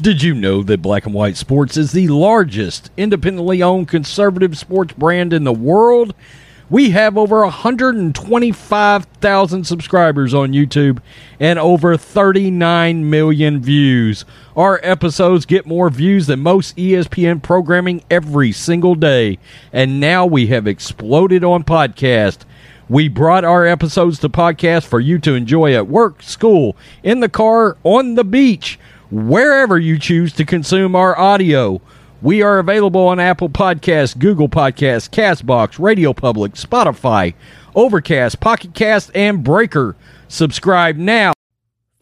Did you know that Black and White Sports is the largest independently owned conservative sports brand in the world? We have over 125,000 subscribers on YouTube and over 39 million views. Our episodes get more views than most ESPN programming every single day. And now we have exploded on podcast. We brought our episodes to podcast for you to enjoy at work, school, in the car, on the beach, wherever you choose to consume our audio. We are available on Apple Podcasts, Google Podcasts, Castbox, Radio Public, Spotify, Overcast, Pocket Cast, and Breaker. Subscribe now.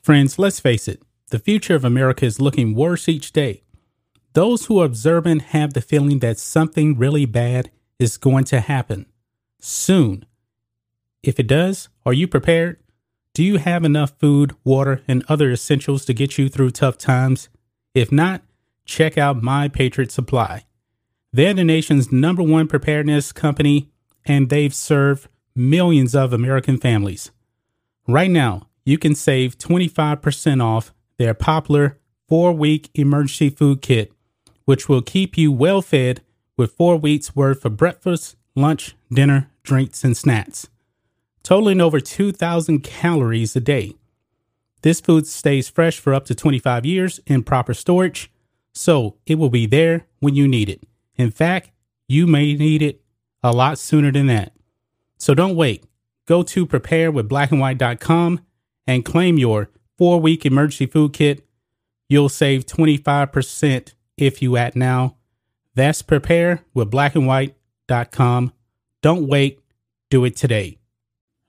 Friends, let's face it, the future of America is looking worse each day. Those who are observant have the feeling that something really bad is going to happen soon. If it does, are you prepared? Do you have enough food, water, and other essentials to get you through tough times? If not, check out My Patriot Supply. They're the nation's number one preparedness company, and they've served millions of American families. Right now, you can save 25% off their popular four week emergency food kit, which will keep you well fed with four weeks worth of breakfast, lunch, dinner, drinks, and snacks, totaling over 2,000 calories a day. This food stays fresh for up to 25 years in proper storage, so it will be there when you need it. In fact, you may need it a lot sooner than that. So don't wait. Go to preparewithblackandwhite.com and claim your four week emergency food kit. You'll save 25% if you act now. That's preparewithblackandwhite.com. Don't wait. Do it today.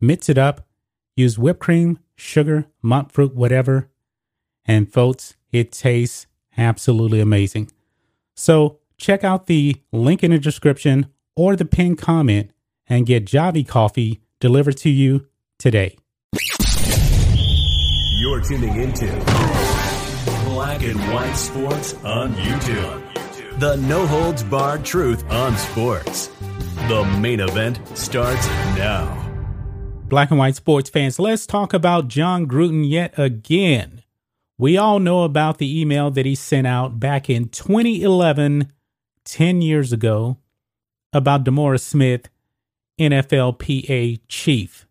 mix it up, use whipped cream, sugar, monk fruit, whatever. And folks, it tastes absolutely amazing. So check out the link in the description or the pinned comment and get Javy coffee delivered to you today. You're tuning into Black and White Sports on YouTube. The no holds barred truth on sports. The main event starts now. Black and white sports fans, let's talk about Jon Gruden yet again. We all know about the email that he sent out back in 2011, 10 years ago, about DeMaurice Smith, NFLPA chief.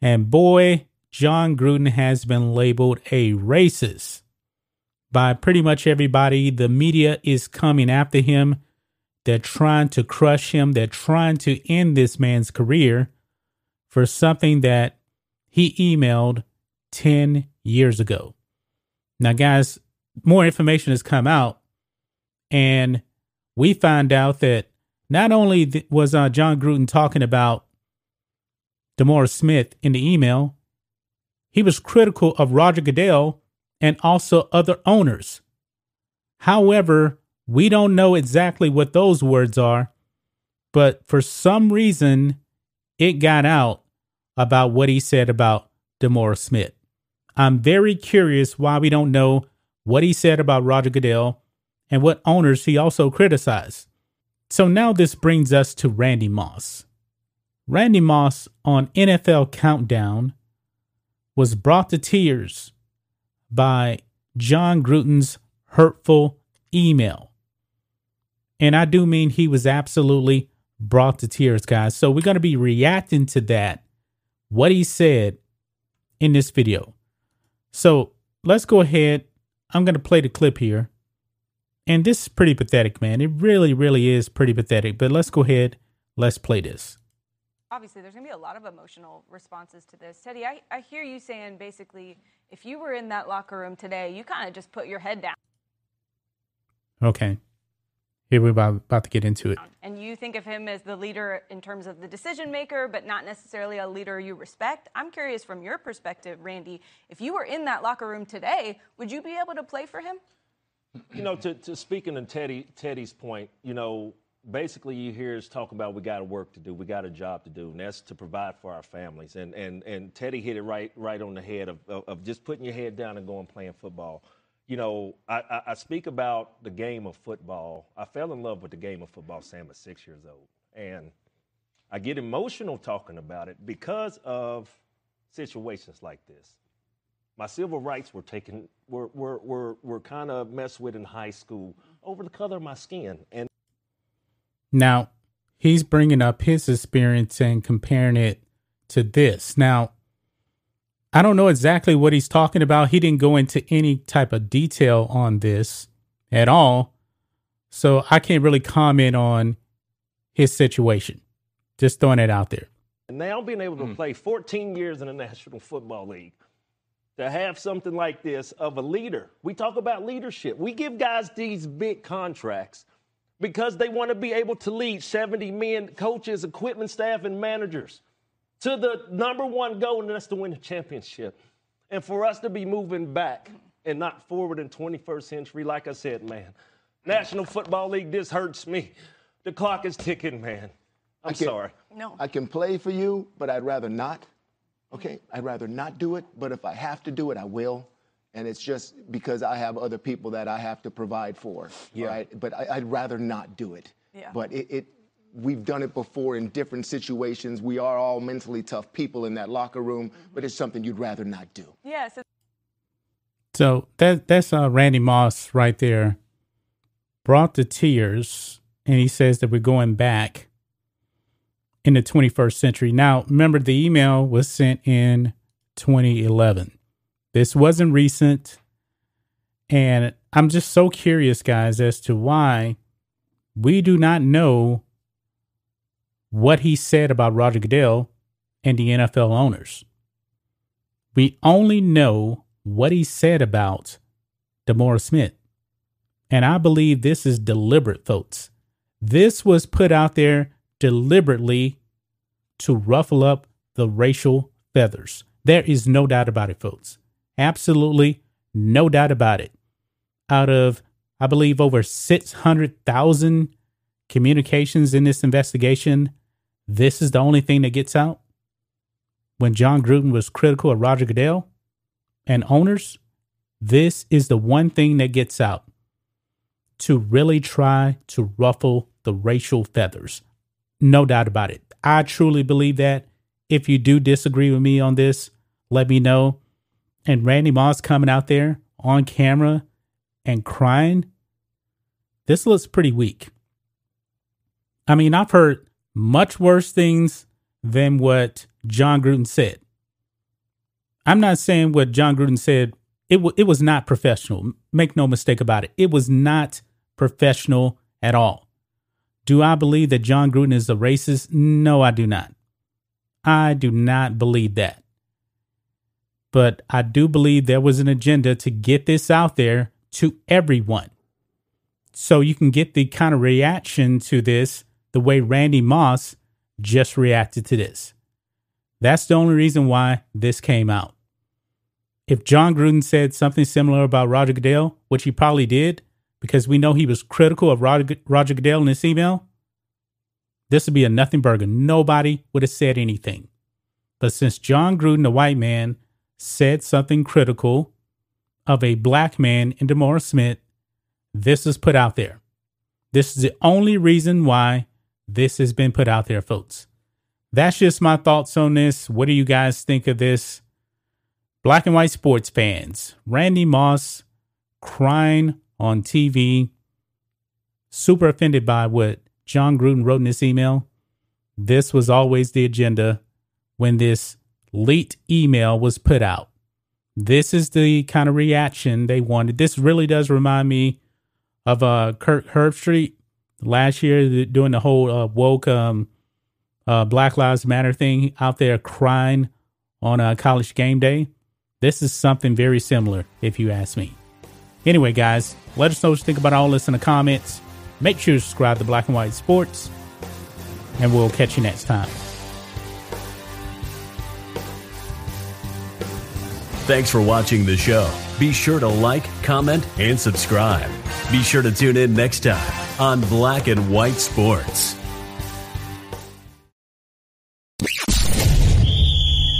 And boy, Jon Gruden has been labeled a racist by pretty much everybody. The media is coming after him. They're trying to crush him. They're trying to end this man's career for something that he emailed 10 years ago. Now, guys, more information has come out, and we find out that not only was uh, Jon Gruden talking about DeMaurice Smith in the email, he was critical of Roger Goodell and also other owners. However, we don't know exactly what those words are, but for some reason, it got out about what he said about DeMaurice Smith. I'm very curious why we don't know what he said about Roger Goodell, and what owners he also criticized. So now this brings us to Randy Moss. Randy Moss on NFL Countdown was brought to tears by Jon Gruden's hurtful email. And I do mean he was absolutely brought to tears, guys. So we're going to be reacting to that, what he said in this video. So let's go ahead. I'm going to play the clip here. And this is pretty pathetic, man. It really, really is pretty pathetic. But let's go ahead. Let's play this. Obviously, there's going to be a lot of emotional responses to this. Teddy, I, I hear you saying basically, if you were in that locker room today, you kind of just put your head down. Okay. Here we're about, about to get into it. And you think of him as the leader in terms of the decision maker, but not necessarily a leader you respect. I'm curious from your perspective, Randy, if you were in that locker room today, would you be able to play for him? You know, to, to speaking to Teddy Teddy's point, you know, basically you hear us talk about we got a work to do, we got a job to do, and that's to provide for our families. And and and Teddy hit it right right on the head of of, of just putting your head down and going playing football. You know, I, I, speak about the game of football. I fell in love with the game of football, Sam, at six years old, and I get emotional talking about it because of situations like this. My civil rights were taken were were were, were kind of messed with in high school over the color of my skin, and Now, he's bringing up his experience and comparing it to this. Now, I don't know exactly what he's talking about. He didn't go into any type of detail on this at all. So I can't really comment on his situation. Just throwing it out there. And now being able to hmm. play 14 years in the National Football League, to have something like this of a leader. We talk about leadership. We give guys these big contracts because they want to be able to lead 70 men, coaches, equipment staff, and managers to the number one goal, and that's to win a championship. And for us to be moving back and not forward in 21st century, like I said, man, National Football League, this hurts me. The clock is ticking, man. I'm can- sorry. No. I can play for you, but I'd rather not. Okay? I'd rather not do it, but if I have to do it, I will. And it's just because I have other people that I have to provide for. Yeah. Right? But I, I'd rather not do it. Yeah. But it, it we've done it before in different situations. We are all mentally tough people in that locker room, but it's something you'd rather not do. Yes. So So that that's uh, Randy Moss right there, brought the tears, and he says that we're going back in the 21st century. Now, remember the email was sent in 2011. This wasn't recent, and I'm just so curious, guys, as to why we do not know what he said about Roger Goodell and the NFL owners. We only know what he said about DeMaurice Smith. And I believe this is deliberate, folks. This was put out there deliberately to ruffle up the racial feathers. There is no doubt about it, folks. Absolutely no doubt about it. Out of, I believe, over 600,000 communications in this investigation, this is the only thing that gets out. When Jon Gruden was critical of Roger Goodell, and owners, this is the one thing that gets out to really try to ruffle the racial feathers. No doubt about it. I truly believe that. If you do disagree with me on this, let me know. And Randy Moss coming out there on camera and crying, this looks pretty weak. I mean, I've heard much worse things than what Jon Gruden said. I'm not saying what Jon Gruden said. It w- it was not professional. Make no mistake about it. It was not professional at all. Do I believe that Jon Gruden is a racist? No, I do not. I do not believe that. But I do believe there was an agenda to get this out there to everyone. So you can get the kind of reaction to this the way Randy Moss just reacted to this. That's the only reason why this came out. If Jon Gruden said something similar about Roger Goodell, which he probably did, because we know he was critical of Roger, Roger Goodell in this email, this would be a nothing burger. Nobody would have said anything. But since Jon Gruden, the white man, said something critical of a black man in DeMaurice Smith, this is put out there. This is the only reason why this has been put out there, folks. That's just my thoughts on this. What do you guys think of this? Black and white sports fans, Randy Moss crying on TV, super offended by what Jon Gruden wrote in this email. This was always the agenda when this leaked email was put out. This is the kind of reaction they wanted. This really does remind me of uh, Kirk Herbstreit last year doing the whole uh, woke um, uh, Black Lives Matter thing out there crying on a college game day. This is something very similar, if you ask me. Anyway, guys, let us know what you think about all this in the comments. Make sure to subscribe to Black and White Sports, and we'll catch you next time. Thanks for watching the show. Be sure to like, comment, and subscribe. Be sure to tune in next time on Black and White Sports.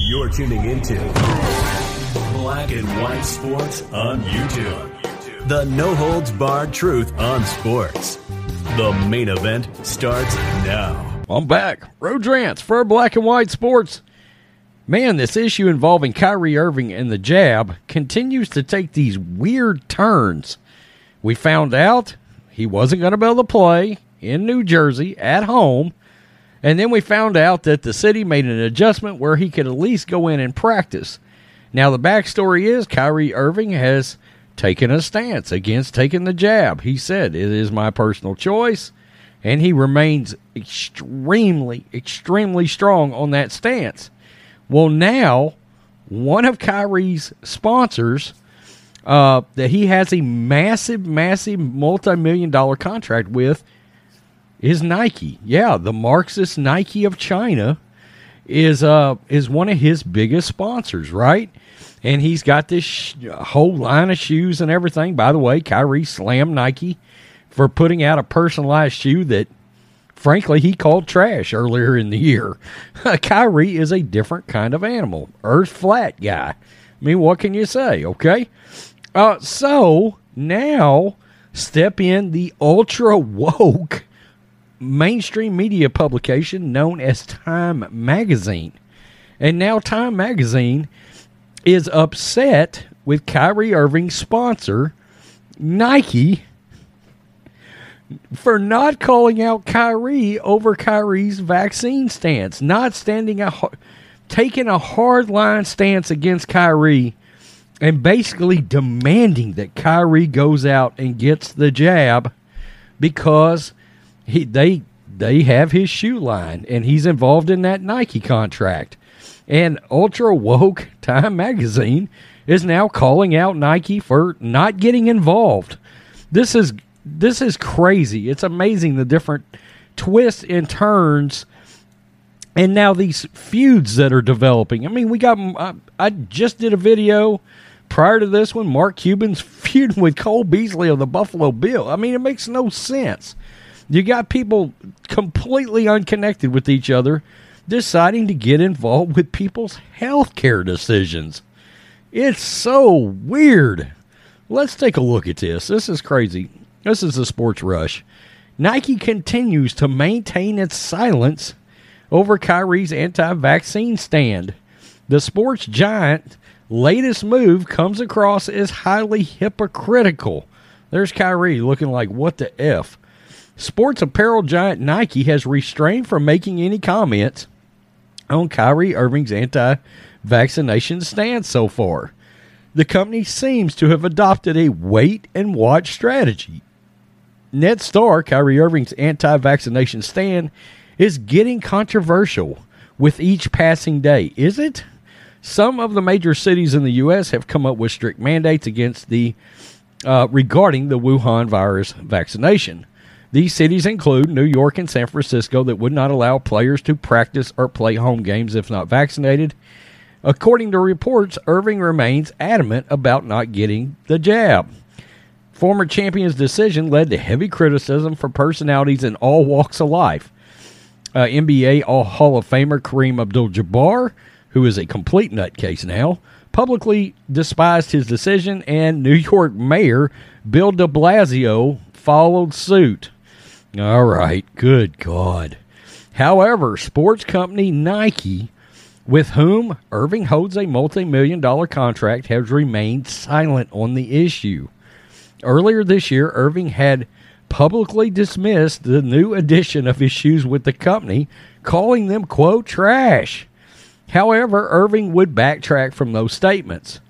You're tuning into Black and White Sports on YouTube. The no holds barred truth on sports. The main event starts now. I'm back. Road Rants for Black and White Sports. Man, this issue involving Kyrie Irving and the jab continues to take these weird turns. We found out he wasn't going to be able to play in New Jersey at home. And then we found out that the city made an adjustment where he could at least go in and practice. Now, the backstory is Kyrie Irving has taken a stance against taking the jab. He said, It is my personal choice. And he remains extremely, extremely strong on that stance. Well, now, one of Kyrie's sponsors uh, that he has a massive, massive multi million dollar contract with is Nike. Yeah, the Marxist Nike of China is uh is one of his biggest sponsors, right? And he's got this sh- whole line of shoes and everything. By the way, Kyrie slammed Nike for putting out a personalized shoe that frankly he called trash earlier in the year. Kyrie is a different kind of animal, earth flat guy. I mean, what can you say, okay? Uh, so now step in the ultra woke mainstream media publication known as Time Magazine. And now Time Magazine is upset with Kyrie Irving's sponsor, Nike, for not calling out Kyrie over Kyrie's vaccine stance, not standing a taking a hard line stance against Kyrie and basically demanding that Kyrie goes out and gets the jab because he they they have his shoe line and he's involved in that Nike contract. And Ultra Woke Time magazine is now calling out Nike for not getting involved. This is this is crazy. It's amazing the different twists and turns and now these feuds that are developing. I mean, we got I, I just did a video prior to this one, Mark Cuban's feuding with Cole Beasley of the Buffalo Bill. I mean, it makes no sense. You got people completely unconnected with each other deciding to get involved with people's health care decisions. It's so weird. Let's take a look at this. This is crazy. This is the sports rush. Nike continues to maintain its silence over Kyrie's anti vaccine stand. The sports giant latest move comes across as highly hypocritical. There's Kyrie looking like, what the F? Sports apparel giant Nike has restrained from making any comments on Kyrie Irving's anti vaccination stance so far. The company seems to have adopted a wait and watch strategy. Net star Kyrie Irving's anti vaccination stand is getting controversial with each passing day. Is it? Some of the major cities in the U.S. have come up with strict mandates against the uh, regarding the Wuhan virus vaccination. These cities include New York and San Francisco that would not allow players to practice or play home games if not vaccinated. According to reports, Irving remains adamant about not getting the jab. Former champion's decision led to heavy criticism from personalities in all walks of life. Uh, NBA All Hall of Famer Kareem Abdul Jabbar who is a complete nutcase now, publicly despised his decision, and New York Mayor Bill de Blasio followed suit. All right, good God. However, sports company Nike, with whom Irving holds a multi million dollar contract, has remained silent on the issue. Earlier this year, Irving had publicly dismissed the new edition of his shoes with the company, calling them, quote, trash. However, Irving would backtrack from those statements.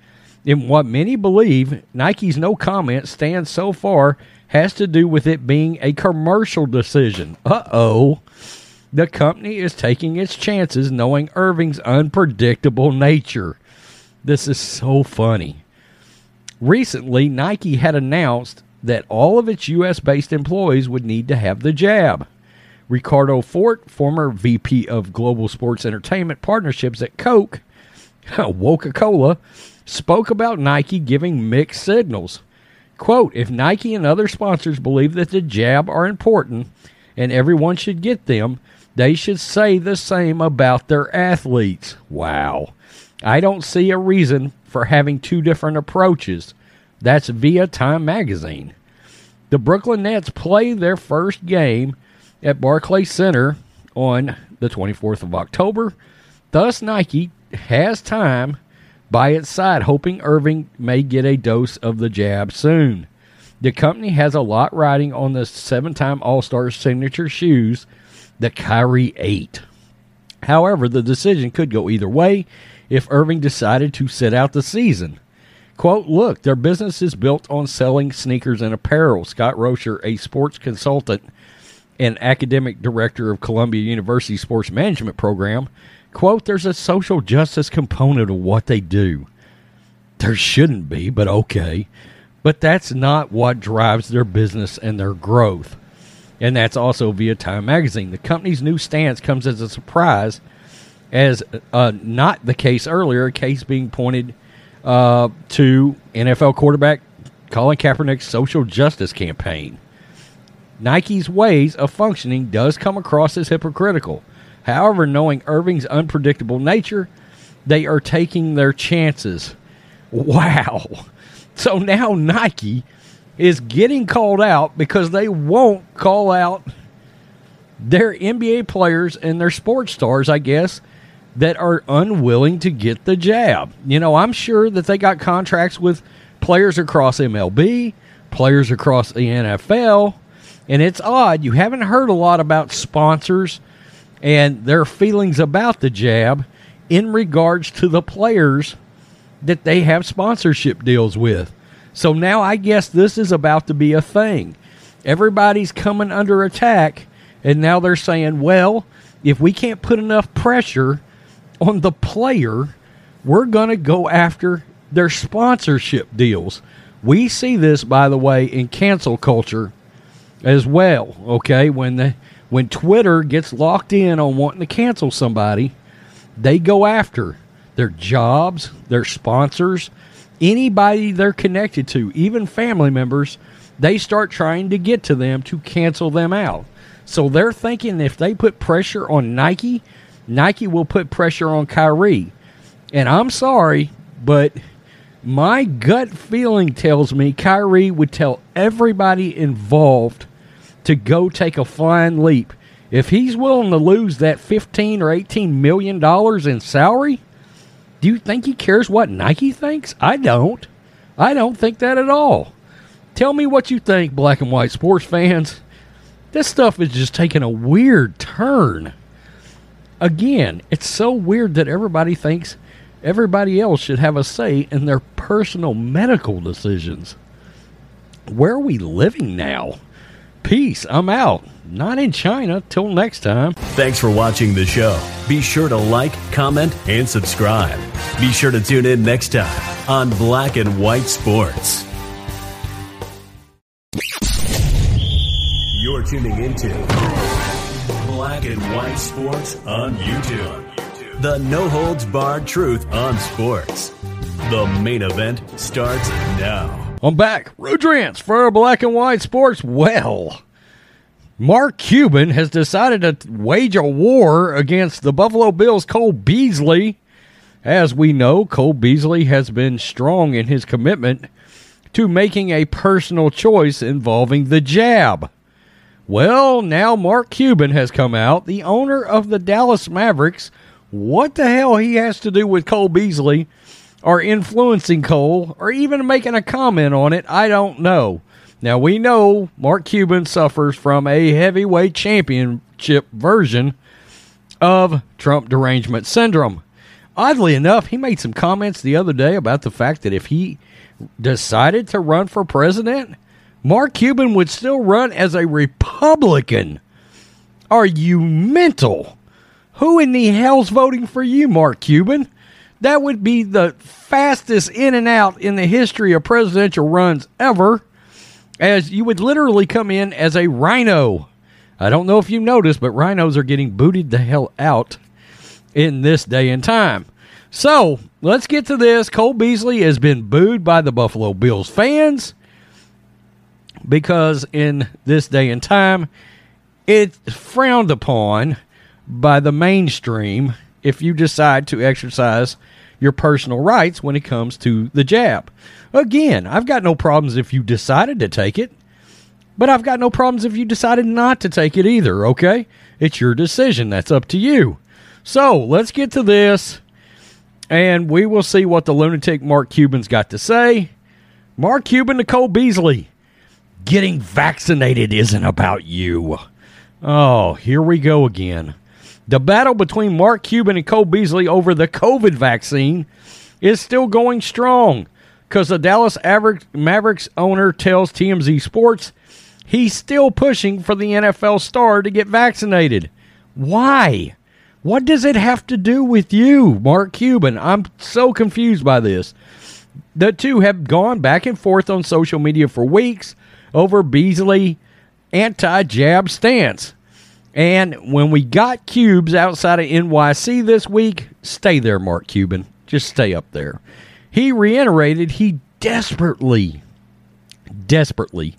In what many believe, Nike's no comment stance so far has to do with it being a commercial decision. Uh oh. The company is taking its chances knowing Irving's unpredictable nature. This is so funny. Recently, Nike had announced that all of its U.S. based employees would need to have the jab. Ricardo Fort, former VP of Global Sports Entertainment Partnerships at Coke, Coca Cola, spoke about Nike giving mixed signals. Quote If Nike and other sponsors believe that the jab are important and everyone should get them, they should say the same about their athletes. Wow. I don't see a reason for having two different approaches. That's via Time Magazine. The Brooklyn Nets play their first game at Barclays Center on the 24th of October. Thus, Nike has time by its side, hoping Irving may get a dose of the jab soon. The company has a lot riding on the seven time All Star signature shoes the Kyrie 8. However, the decision could go either way if Irving decided to sit out the season. Quote, look, their business is built on selling sneakers and apparel. Scott Rosner, a sports consultant and academic director of Columbia University Sports Management Program, quote, there's a social justice component of what they do. There shouldn't be, but okay. But that's not what drives their business and their growth. And that's also via Time Magazine. The company's new stance comes as a surprise, as uh, not the case earlier, a case being pointed uh, to NFL quarterback Colin Kaepernick's social justice campaign. Nike's ways of functioning does come across as hypocritical. However, knowing Irving's unpredictable nature, they are taking their chances. Wow. So now Nike is getting called out because they won't call out their NBA players and their sports stars, I guess, that are unwilling to get the jab. You know, I'm sure that they got contracts with players across MLB, players across the NFL, and it's odd. You haven't heard a lot about sponsors and their feelings about the jab in regards to the players that they have sponsorship deals with. So now I guess this is about to be a thing. Everybody's coming under attack, and now they're saying, well, if we can't put enough pressure on the player, we're going to go after their sponsorship deals. We see this, by the way, in cancel culture as well. Okay, when the when Twitter gets locked in on wanting to cancel somebody, they go after their jobs, their sponsors, anybody they're connected to, even family members. They start trying to get to them to cancel them out. So they're thinking if they put pressure on Nike, Nike will put pressure on Kyrie. And I'm sorry, but my gut feeling tells me Kyrie would tell everybody involved to go take a flying leap. If he's willing to lose that 15 or 18 million dollars in salary, do you think he cares what Nike thinks? I don't. I don't think that at all. Tell me what you think, black and white sports fans. This stuff is just taking a weird turn. Again, it's so weird that everybody thinks everybody else should have a say in their personal medical decisions. Where are we living now? Peace. I'm out. Not in China. Till next time. Thanks for watching the show. Be sure to like, comment, and subscribe. Be sure to tune in next time on Black and White Sports. You're tuning into Black and White Sports on YouTube. The no holds barred truth on sports. The main event starts now. I'm back. Road Rants for Black and White Sports. Well, Mark Cuban has decided to wage a war against the Buffalo Bills' Cole Beasley As we know, Cole Beasley has been strong in his commitment to making a personal choice involving the jab. Well, now Mark Cuban has come out, the owner of the Dallas Mavericks. What the hell he has to do with Cole Beasley or influencing Cole or even making a comment on it, I don't know. Now we know Mark Cuban suffers from a heavyweight championship version of Trump derangement syndrome. Oddly enough, he made some comments the other day about the fact that if he decided to run for president, Mark Cuban would still run as a Republican. Are you mental? Who in the hell's voting for you, Mark Cuban? That would be the fastest in and out in the history of presidential runs ever, as you would literally come in as a rhino. I don't know if you noticed, but rhinos are getting booted the hell out in this day and time. So let's get to this. Cole Beasley has been booed by the Buffalo Bills fans because in this day and time, it's frowned upon by the mainstream if you decide to exercise your personal rights when it comes to the jab. Again, I've got no problems if you decided to take it, but I've got no problems if you decided not to take it either, okay? It's your decision. That's up to you. So let's get to this, and we will see what the lunatic Mark Cuban's got to say. Mark Cuban Nicole Beasley. Getting vaccinated isn't about you. Oh, here we go again. The battle between Mark Cuban and Cole Beasley over the COVID vaccine is still going strong because the Dallas Mavericks owner tells TMZ Sports he's still pushing for the NFL star to get vaccinated. Why? What does it have to do with you, Mark Cuban? I'm so confused by this. The two have gone back and forth on social media for weeks over Beasley anti jab stance. And when we got cubes outside of NYC this week, stay there, Mark Cuban. Just stay up there. He reiterated he desperately, desperately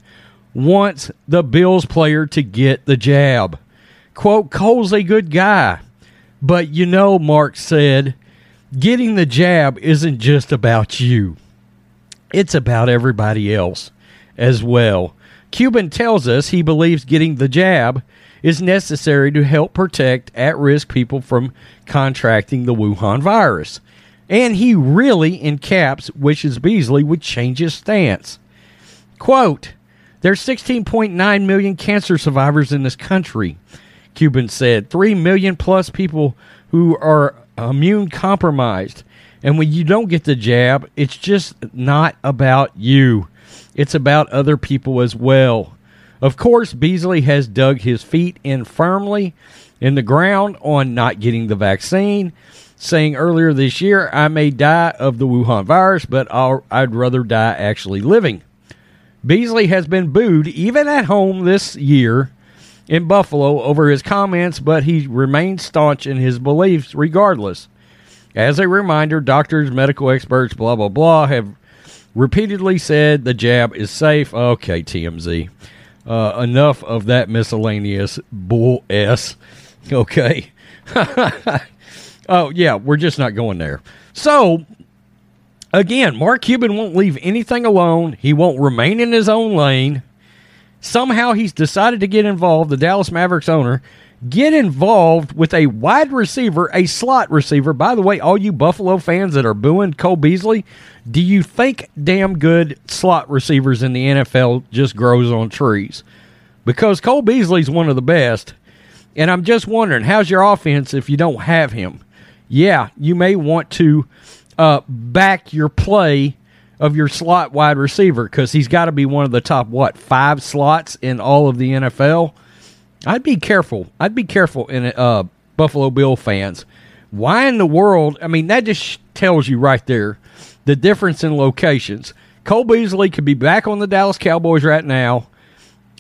wants the Bills player to get the jab. Quote, Cole's a good guy. But you know, Mark said, getting the jab isn't just about you, it's about everybody else as well. Cuban tells us he believes getting the jab is necessary to help protect at risk people from contracting the Wuhan virus. And he really, in caps, wishes Beasley would change his stance. Quote, There's 16.9 million cancer survivors in this country, Cuban said. 3 million plus people who are immune compromised. And when you don't get the jab, it's just not about you. It's about other people as well. Of course, Beasley has dug his feet in firmly in the ground on not getting the vaccine, saying earlier this year, I may die of the Wuhan virus, but i would rather die actually living. Beasley has been booed even at home this year in Buffalo over his comments, but he remains staunch in his beliefs regardless. As a reminder, doctors, medical experts, blah, blah, blah, have repeatedly said the jab is safe. Okay, TMZ. Uh, enough of that miscellaneous bull s. Okay. oh yeah, we're just not going there. So again, Mark Cuban won't leave anything alone. He won't remain in his own lane. Somehow he's decided to get involved. The Dallas Mavericks owner get involved with a wide receiver, a slot receiver. By the way, all you Buffalo fans that are booing Cole Beasley, do you think damn good slot receivers in the NFL just grows on trees? Because Cole Beasley's one of the best. And I'm just wondering, how's your offense if you don't have him? Yeah, you may want to uh, back your play of your slot wide receiver because he's got to be one of the top, what, five slots in all of the NFL? I'd be careful. I'd be careful in uh, Buffalo Bill fans. Why in the world? I mean, that just tells you right there the difference in locations. Cole Beasley could be back on the Dallas Cowboys right now,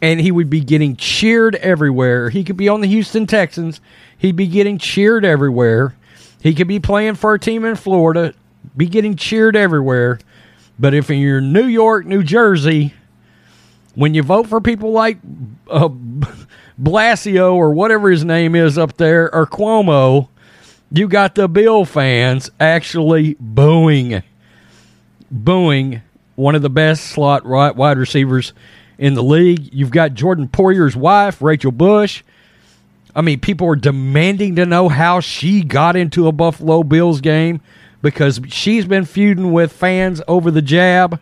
and he would be getting cheered everywhere. He could be on the Houston Texans. He'd be getting cheered everywhere. He could be playing for a team in Florida, be getting cheered everywhere. But if you're in New York, New Jersey, when you vote for people like uh, Blasio or whatever his name is up there, or Cuomo, You got the Bill fans actually booing, booing one of the best slot wide receivers in the league. You've got Jordan Poyer's wife, Rachel Bush. I mean, people are demanding to know how she got into a Buffalo Bills game because she's been feuding with fans over the jab.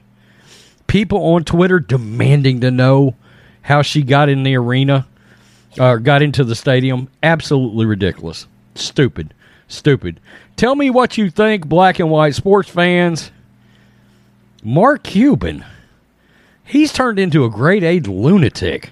People on Twitter demanding to know how she got in the arena or got into the stadium. Absolutely ridiculous. Stupid. Stupid. Tell me what you think, black and white sports fans. Mark Cuban. He's turned into a grade A lunatic.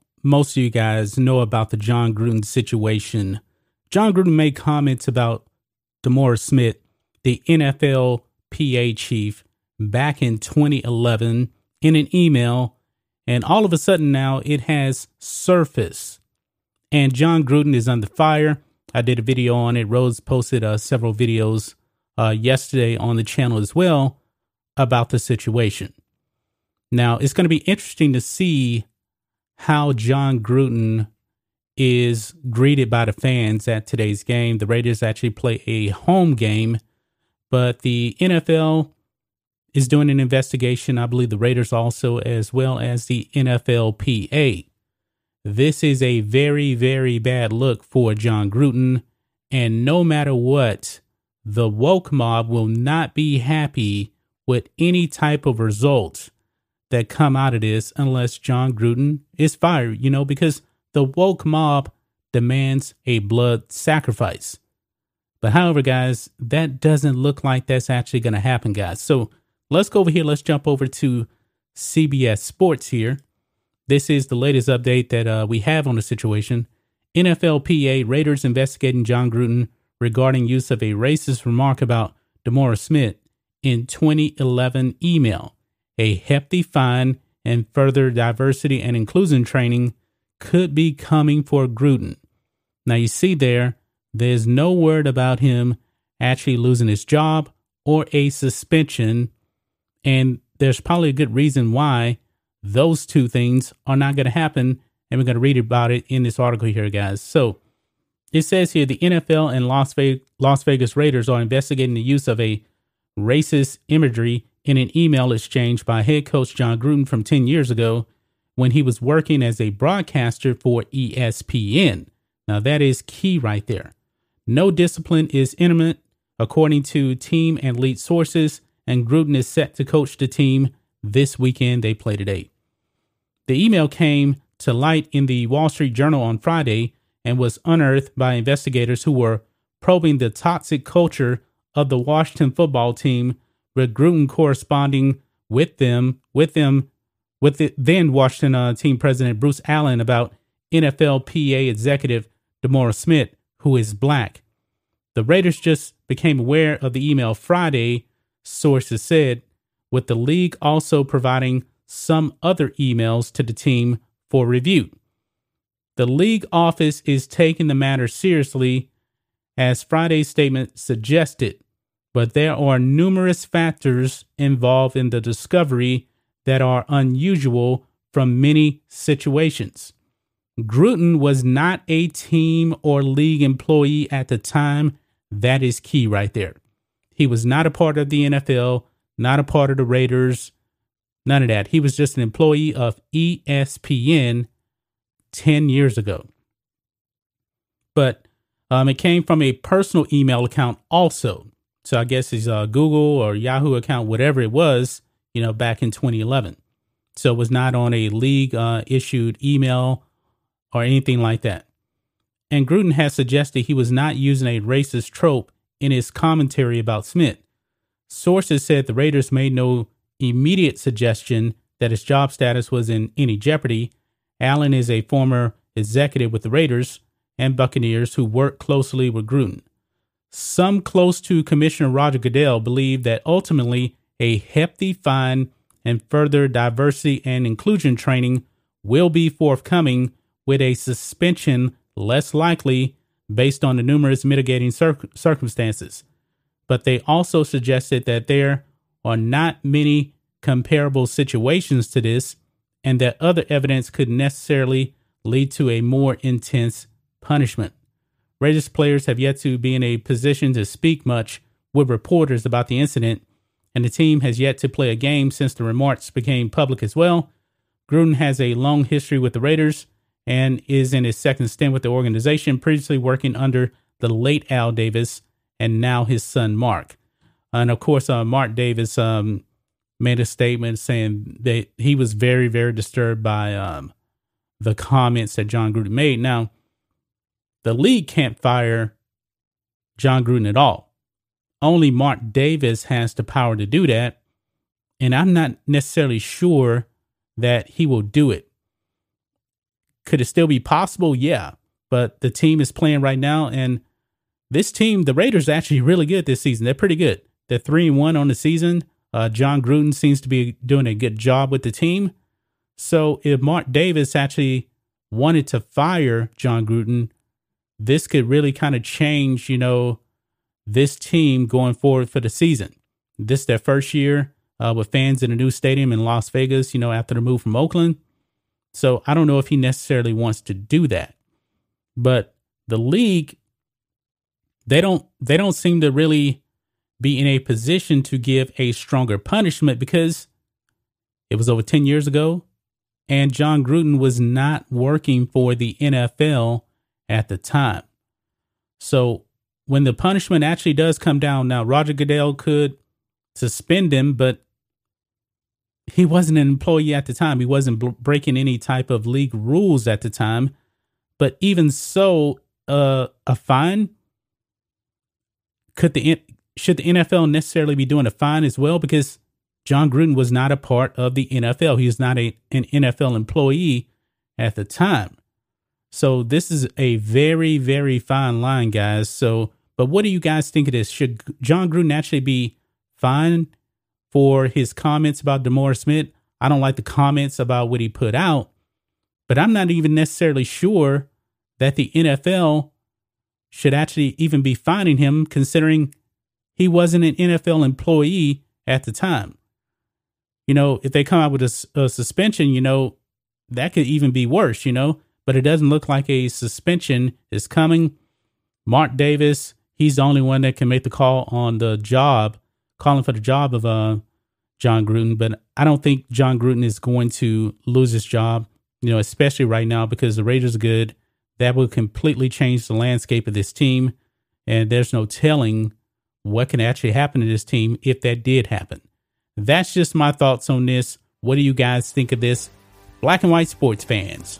most of you guys know about the Jon Gruden situation. Jon Gruden made comments about DeMaurice Smith, the NFL PA chief, back in 2011 in an email, and all of a sudden now it has surfaced. And Jon Gruden is under fire. I did a video on it. Rose posted uh, several videos uh, yesterday on the channel as well about the situation. Now, it's going to be interesting to see how Jon Gruden is greeted by the fans at today's game. The Raiders actually play a home game, but the NFL is doing an investigation. I believe the Raiders also, as well as the NFLPA. This is a very, very bad look for Jon Gruden. And no matter what, the woke mob will not be happy with any type of results that come out of this unless Jon Gruden is fired, you know, because the woke mob demands a blood sacrifice. But however, guys, that doesn't look like that's actually going to happen, guys. So let's go over here. Let's jump over to CBS Sports here. This is the latest update that uh, we have on the situation. NFLPA Raiders investigating Jon Gruden regarding use of a racist remark about DeMaurice Smith in 2011 email a hefty fine and further diversity and inclusion training could be coming for Gruden. Now, you see there, there's no word about him actually losing his job or a suspension. And there's probably a good reason why those two things are not going to happen. And we're going to read about it in this article here, guys. So it says here the NFL and Las Vegas, Vegas Raiders are investigating the use of a racist imagery in an email exchange by head coach Jon Gruden from 10 years ago when he was working as a broadcaster for ESPN. Now, that is key right there. No discipline is imminent, according to team and lead sources, and Gruden is set to coach the team this weekend. They play today. The email came to light in the Wall Street Journal on Friday and was unearthed by investigators who were probing the toxic culture of the Washington football team Gruden corresponding with them, with them, with the then Washington uh, team president Bruce Allen about NFLPA executive DeMaurice Smith, who is black. The Raiders just became aware of the email Friday, sources said, with the league also providing some other emails to the team for review. The league office is taking the matter seriously, as Friday's statement suggested but there are numerous factors involved in the discovery that are unusual from many situations. Gruden was not a team or league employee at the time. That is key right there. He was not a part of the NFL, not a part of the Raiders, none of that. He was just an employee of ESPN 10 years ago. But um, it came from a personal email account also. So I guess his uh, Google or Yahoo account, whatever it was, you know, back in 2011. So it was not on a league uh, issued email or anything like that. And Gruden has suggested he was not using a racist trope in his commentary about Smith. Sources said the Raiders made no immediate suggestion that his job status was in any jeopardy. Allen is a former executive with the Raiders and Buccaneers who worked closely with Gruden. Some close to Commissioner Roger Goodell believe that ultimately a hefty fine and further diversity and inclusion training will be forthcoming with a suspension less likely based on the numerous mitigating circumstances. But they also suggested that there are not many comparable situations to this and that other evidence could necessarily lead to a more intense punishment. Raiders players have yet to be in a position to speak much with reporters about the incident, and the team has yet to play a game since the remarks became public as well. Gruden has a long history with the Raiders and is in his second stint with the organization, previously working under the late Al Davis and now his son Mark. And of course, uh, Mark Davis um, made a statement saying that he was very, very disturbed by um, the comments that Jon Gruden made. Now, the league can't fire Jon Gruden at all. Only Mark Davis has the power to do that. And I'm not necessarily sure that he will do it. Could it still be possible? Yeah. But the team is playing right now. And this team, the Raiders, are actually really good this season. They're pretty good. They're 3 and 1 on the season. Uh, Jon Gruden seems to be doing a good job with the team. So if Mark Davis actually wanted to fire Jon Gruden, this could really kind of change, you know, this team going forward for the season. This is their first year uh, with fans in a new stadium in Las Vegas, you know, after the move from Oakland. So I don't know if he necessarily wants to do that. But the league, they don't they don't seem to really be in a position to give a stronger punishment because it was over 10 years ago and Jon Gruden was not working for the NFL at the time. So when the punishment actually does come down, now Roger Goodell could suspend him, but he wasn't an employee at the time. He wasn't b- breaking any type of league rules at the time. But even so, uh, a fine could the should the NFL necessarily be doing a fine as well? Because Jon Gruden was not a part of the NFL. He was not a, an NFL employee at the time. So this is a very, very fine line, guys. So, but what do you guys think of this? Should Jon Gruden actually be fined for his comments about DeMaurice Smith? I don't like the comments about what he put out, but I'm not even necessarily sure that the NFL should actually even be fining him, considering he wasn't an NFL employee at the time. You know, if they come out with a, a suspension, you know, that could even be worse, you know but it doesn't look like a suspension is coming. Mark Davis, he's the only one that can make the call on the job, calling for the job of uh, Jon Gruden. But I don't think Jon Gruden is going to lose his job, you know, especially right now because the Raiders are good. That will completely change the landscape of this team. And there's no telling what can actually happen to this team if that did happen. That's just my thoughts on this. What do you guys think of this? Black and white sports fans.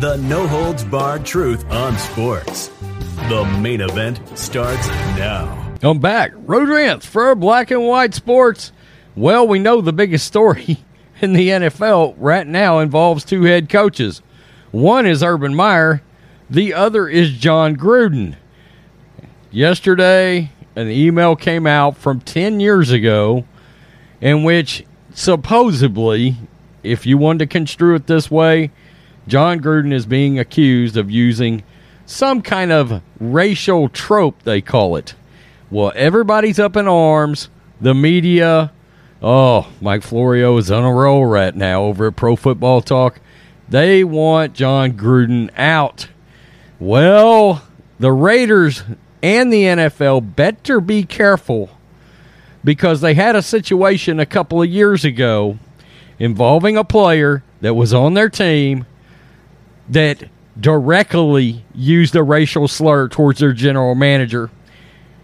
The no holds barred truth on sports. The main event starts now. I'm back. Road Rants for Black and White Sports. Well, we know the biggest story in the NFL right now involves two head coaches. One is Urban Meyer, the other is Jon Gruden. Yesterday, an email came out from 10 years ago in which supposedly, if you want to construe it this way, Jon Gruden is being accused of using some kind of racial trope, they call it. Well, everybody's up in arms. The media, oh, Mike Florio is on a roll right now over at Pro Football Talk. They want Jon Gruden out. Well, the Raiders and the NFL better be careful because they had a situation a couple of years ago involving a player that was on their team that directly used a racial slur towards their general manager.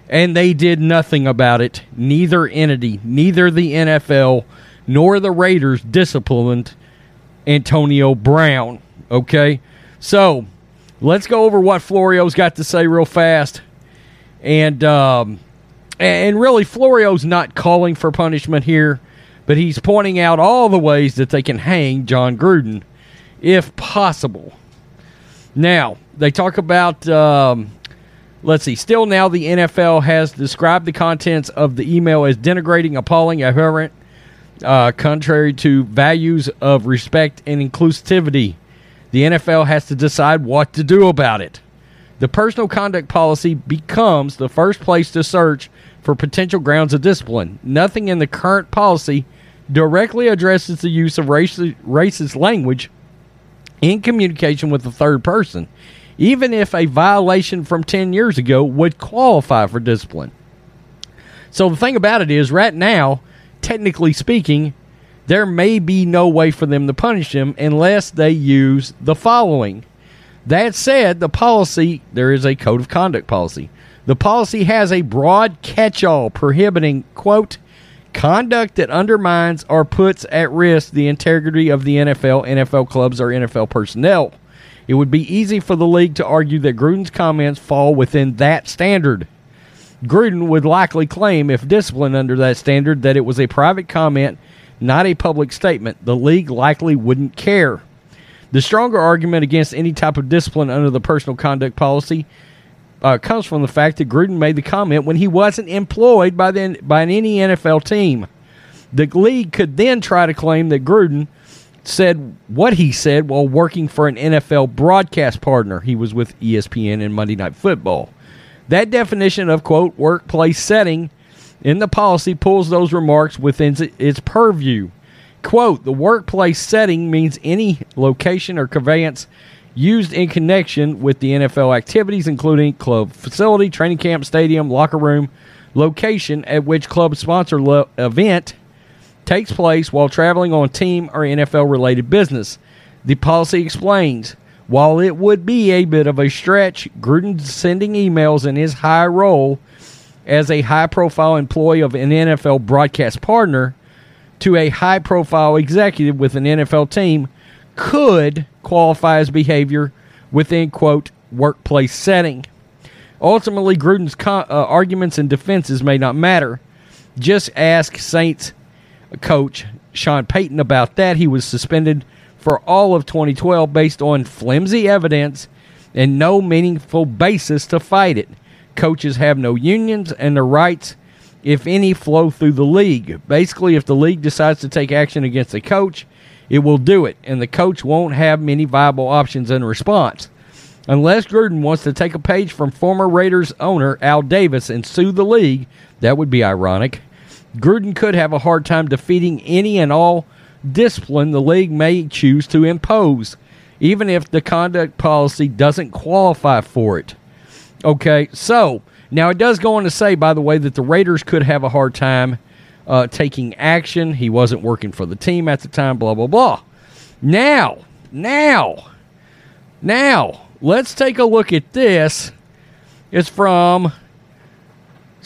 and they did nothing about it. Neither entity, neither the NFL nor the Raiders disciplined Antonio Brown. Okay, so let's go over what Florio's got to say real fast, and um, and really Florio's not calling for punishment here, but he's pointing out all the ways that they can hang Jon Gruden, if possible. Now they talk about. Um, let's see. Still, now the NFL has described the contents of the email as denigrating, appalling, abhorrent, uh, contrary to values of respect and inclusivity. The NFL has to decide what to do about it. The personal conduct policy becomes the first place to search for potential grounds of discipline. Nothing in the current policy directly addresses the use of racist, racist language in communication with a third person, even if a violation from 10 years ago would qualify for discipline. So the thing about it is, right now, technically speaking, there may be no way for them to punish him unless they use the following. That said, the policy, there is a code of conduct policy. The policy has a broad catch all prohibiting, quote, conduct that undermines or puts at risk the integrity of the NFL, NFL clubs, or NFL personnel. It would be easy for the league to argue that Gruden's comments fall within that standard. Gruden would likely claim, if disciplined under that standard, that it was a private comment, not a public statement. The league likely wouldn't care. The stronger argument against any type of discipline under the personal conduct policy uh, comes from the fact that Gruden made the comment when he wasn't employed by, the, by any NFL team. The league could then try to claim that Gruden said what he said while working for an NFL broadcast partner. He was with ESPN and Monday Night Football. That definition of, quote, workplace setting in the policy pulls those remarks within its purview. Quote, the workplace setting means any location or conveyance used in connection with the NFL activities, including club facility, training camp, stadium, locker room, location at which club sponsor lo- event takes place while traveling on team or NFL related business. The policy explains while it would be a bit of a stretch, Gruden sending emails in his high role as a high profile employee of an NFL broadcast partner to a high profile executive with an NFL team could qualify as behavior within, quote, workplace setting. Ultimately, Gruden's uh, arguments and defenses may not matter. Just ask Saints coach Sean Payton about that. He was suspended for all of 2012 based on flimsy evidence and no meaningful basis to fight it. Coaches have no unions, and their rights, if any, flow through the league. Basically, if the league decides to take action against a coach, it will do it, and the coach won't have many viable options in response. Unless Gruden wants to take a page from former Raiders owner Al Davis and sue the league, that would be ironic. Gruden could have a hard time defeating any and all discipline the league may choose to impose, even if the conduct policy doesn't qualify for it. Okay, so now it does go on to say, by the way, that the Raiders could have a hard time uh, taking action. He wasn't working for the team at the time, blah, blah, blah. Now, now, now, let's take a look at this. It's from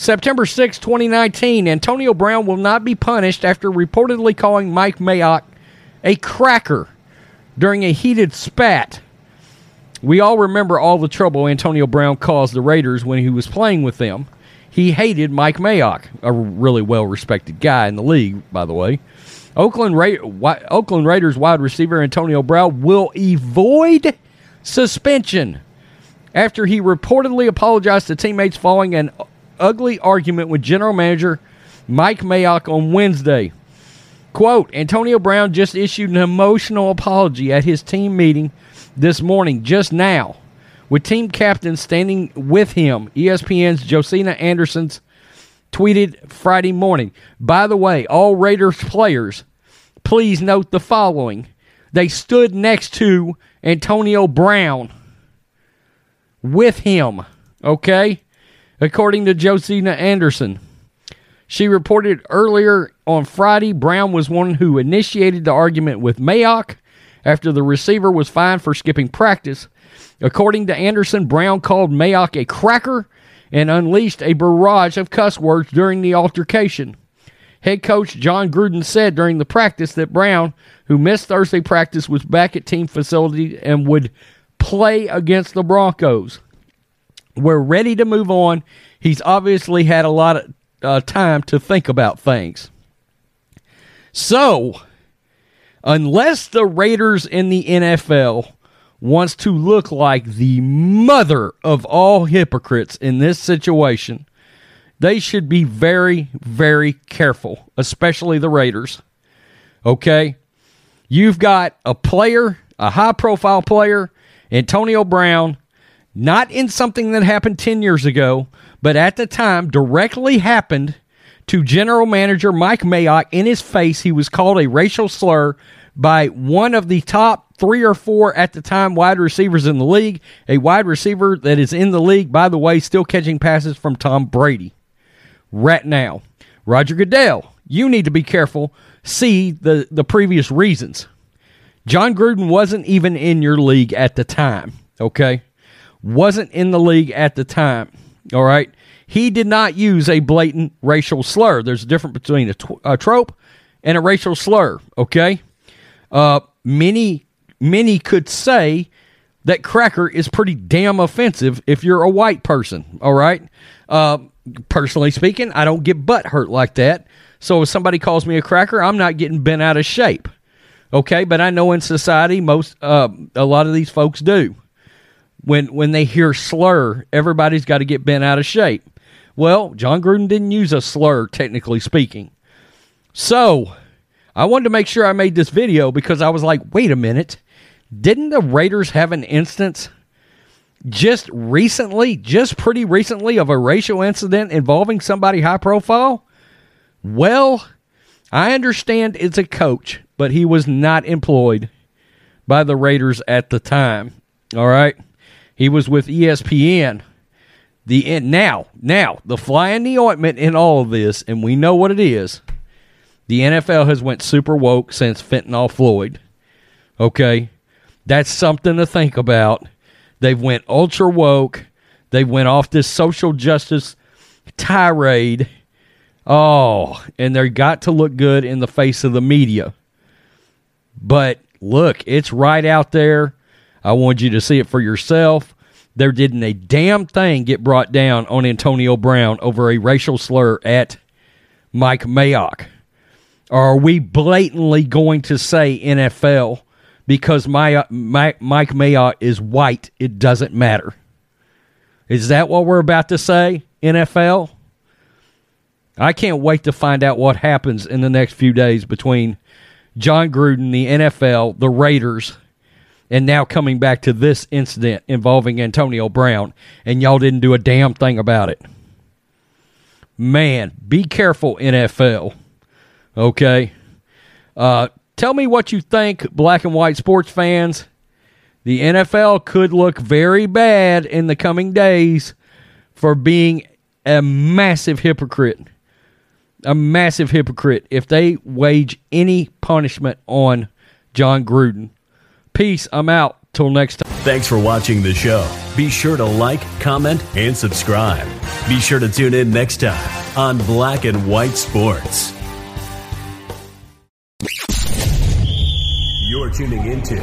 September 6, 2019, Antonio Brown will not be punished after reportedly calling Mike Mayock a cracker during a heated spat. We all remember all the trouble Antonio Brown caused the Raiders when he was playing with them. He hated Mike Mayock, a really well respected guy in the league, by the way. Oakland, Ra- Oakland Raiders wide receiver Antonio Brown will avoid suspension after he reportedly apologized to teammates following an ugly argument with general manager Mike Mayock on Wednesday. Quote Antonio Brown just issued an emotional apology at his team meeting this morning, just now, with team captain standing with him. ESPN's Josina Anderson's tweeted Friday morning. By the way, all Raiders players, please note the following. They stood next to Antonio Brown with him, okay? according to Josina Anderson. She reported earlier on Friday Brown was one who initiated the argument with Mayock after the receiver was fined for skipping practice. According to Anderson, Brown called Mayock a cracker and unleashed a barrage of cuss words during the altercation. Head coach Jon Gruden said during the practice that Brown, who missed Thursday practice, was back at team facility and would play against the Broncos. We're ready to move on. He's obviously had a lot of uh, time to think about things. So, unless the Raiders in the NFL wants to look like the mother of all hypocrites in this situation, they should be very, very careful, especially the Raiders. Okay? You've got a player, a high profile player, Antonio Brown, not in something that happened 10 years ago, but at the time directly happened to general manager Mike Mayock in his face. He was called a racial slur by one of the top three or four at the time wide receivers in the league, a wide receiver that is in the league, by the way, still catching passes from Tom Brady right now. Roger Goodell, you need to be careful. See the, the previous reasons. Jon Gruden wasn't even in your league at the time, okay? Wasn't in the league at the time, all right? He did not use a blatant racial slur. There's a difference between a, trope and a racial slur, okay? Uh, many, many could say that cracker is pretty damn offensive if you're a white person, all right? Uh, personally speaking, I don't get butt hurt like that. So if somebody calls me a cracker, I'm not getting bent out of shape. Okay, but I know in society most uh, a lot of these folks do. When when they hear slur, everybody's got to get bent out of shape. Well, Jon Gruden didn't use a slur, technically speaking. So I wanted to make sure I made this video because I was like, wait a minute, didn't the Raiders have an instance just recently, just pretty recently, of a racial incident involving somebody high profile? Well, I understand it's a coach, but he was not employed by the Raiders at the time. All right. He was with ESPN. The now, now the fly in the ointment in all of this, and we know what it is. The NFL has went super woke since fentanyl Floyd. Okay, that's something to think about. They've went ultra woke. They went off this social justice tirade. Oh, and they got to look good in the face of the media. But look, it's right out there. I want you to see it for yourself. There didn't a damn thing get brought down on Antonio Brown over a racial slur at Mike Mayock. Or are we blatantly going to say NFL because my, uh, my, Mike Mayock is white, it doesn't matter? Is that what we're about to say, NFL? I can't wait to find out what happens in the next few days between Jon Gruden, the NFL, the Raiders, and now coming back to this incident involving Antonio Brown, and y'all didn't do a damn thing about it. Man, be careful, NFL. Okay? Uh, tell me what you think, black and white sports fans. The NFL could look very bad in the coming days for being a massive hypocrite a massive hypocrite if they wage any punishment on Jon Gruden. Peace. I'm out. Till next time. Thanks for watching the show. Be sure to like, comment, and subscribe. Be sure to tune in next time on Black and White Sports. Tuning into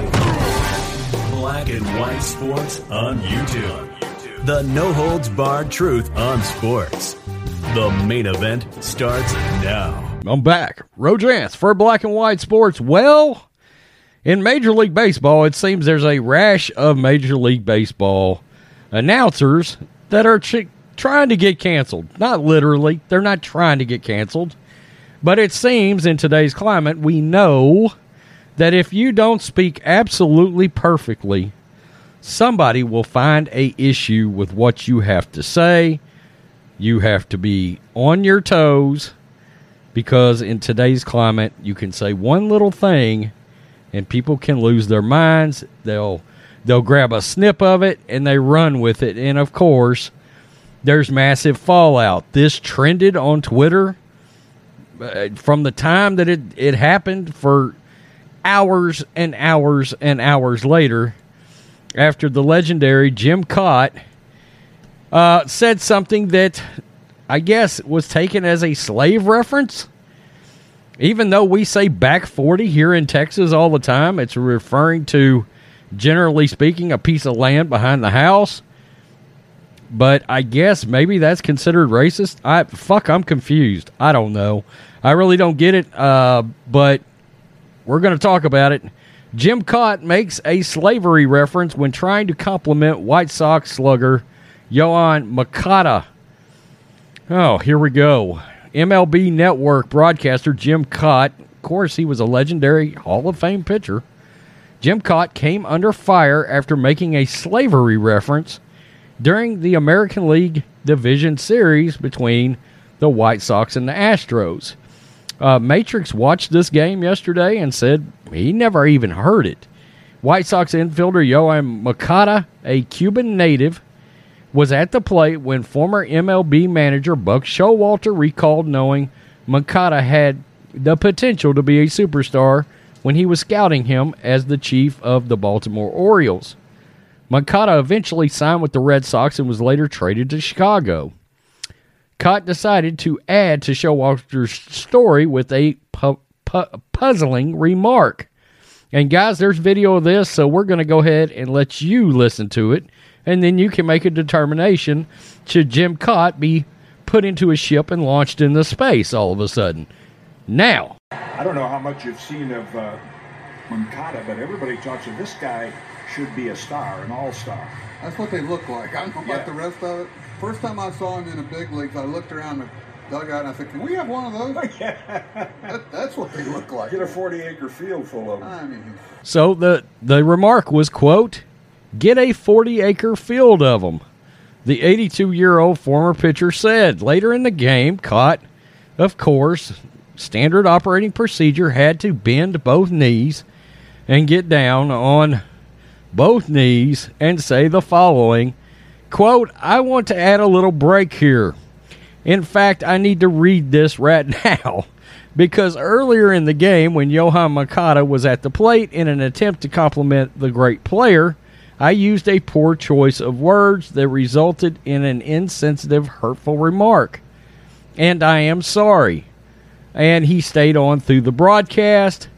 Black and White Sports on YouTube. The no holds barred truth on sports. The main event starts now. I'm back. Road Rants for Black and White Sports. Well, in Major League Baseball, it seems there's a rash of Major League Baseball announcers that are ch- trying to get canceled. Not literally, they're not trying to get canceled. But it seems in today's climate, we know that if you don't speak absolutely perfectly, somebody will find a issue with what you have to say you have to be on your toes because in today's climate, you can say one little thing and people can lose their minds. They'll they'll grab a snip of it and they run with it. And of course, there's massive fallout. This trended on Twitter uh, from the time that it, it happened for hours and hours and hours later after the legendary Jim Kaat uh, said something that I guess was taken as a slave reference. Even though we say back 40 here in Texas all the time, it's referring to, generally speaking, a piece of land behind the house. But I guess maybe that's considered racist. I fuck, I'm confused. I don't know. I really don't get it. Uh, but we're going to talk about it. Jim Kaat makes a slavery reference when trying to compliment White Sox slugger Yoan Moncada. Oh, here we go. MLB Network broadcaster Jim Kaat, of course, he was a legendary Hall of Fame pitcher. Jim Kaat came under fire after making a slavery reference during the American League Division Series between the White Sox and the Astros. Uh, Matrix watched this game yesterday and said he never even heard it. White Sox infielder Yoan Moncada, a Cuban native, was at the plate when former MLB manager Buck Showalter recalled knowing Moncada had the potential to be a superstar when he was scouting him as the chief of the Baltimore Orioles. Moncada eventually signed with the Red Sox and was later traded to Chicago. Kaat decided to add to Showalter's story with a pu- pu- puzzling remark. And guys, there's video of this, so we're going to go ahead and let you listen to it, and then you can make a determination should Jim Kaat be put into a ship and launched into space all of a sudden. Now, I don't know how much you've seen of uh, Moncada, but everybody talks of this guy should be a star, an all-star. That's what they look like. I don't know about Yeah. the rest of it. First time I saw him in the big leagues, I looked around the dugout and I said, "Can we have one of those?" that, that's what they look like. Get a 40-acre field full of them. I mean, so the the remark was quote, "Get a 40 acre field of them." The 82 year old former pitcher said later in the game, Kaat, of course, standard operating procedure had to bend both knees and get down on both knees and say the following quote i want to add a little break here. In fact i need to read this right now. Because earlier in the game when Yoan Moncada was at the plate in an attempt to compliment the great player i used a poor choice of words that resulted in an insensitive hurtful remark. And i am sorry. And he stayed on through the broadcast.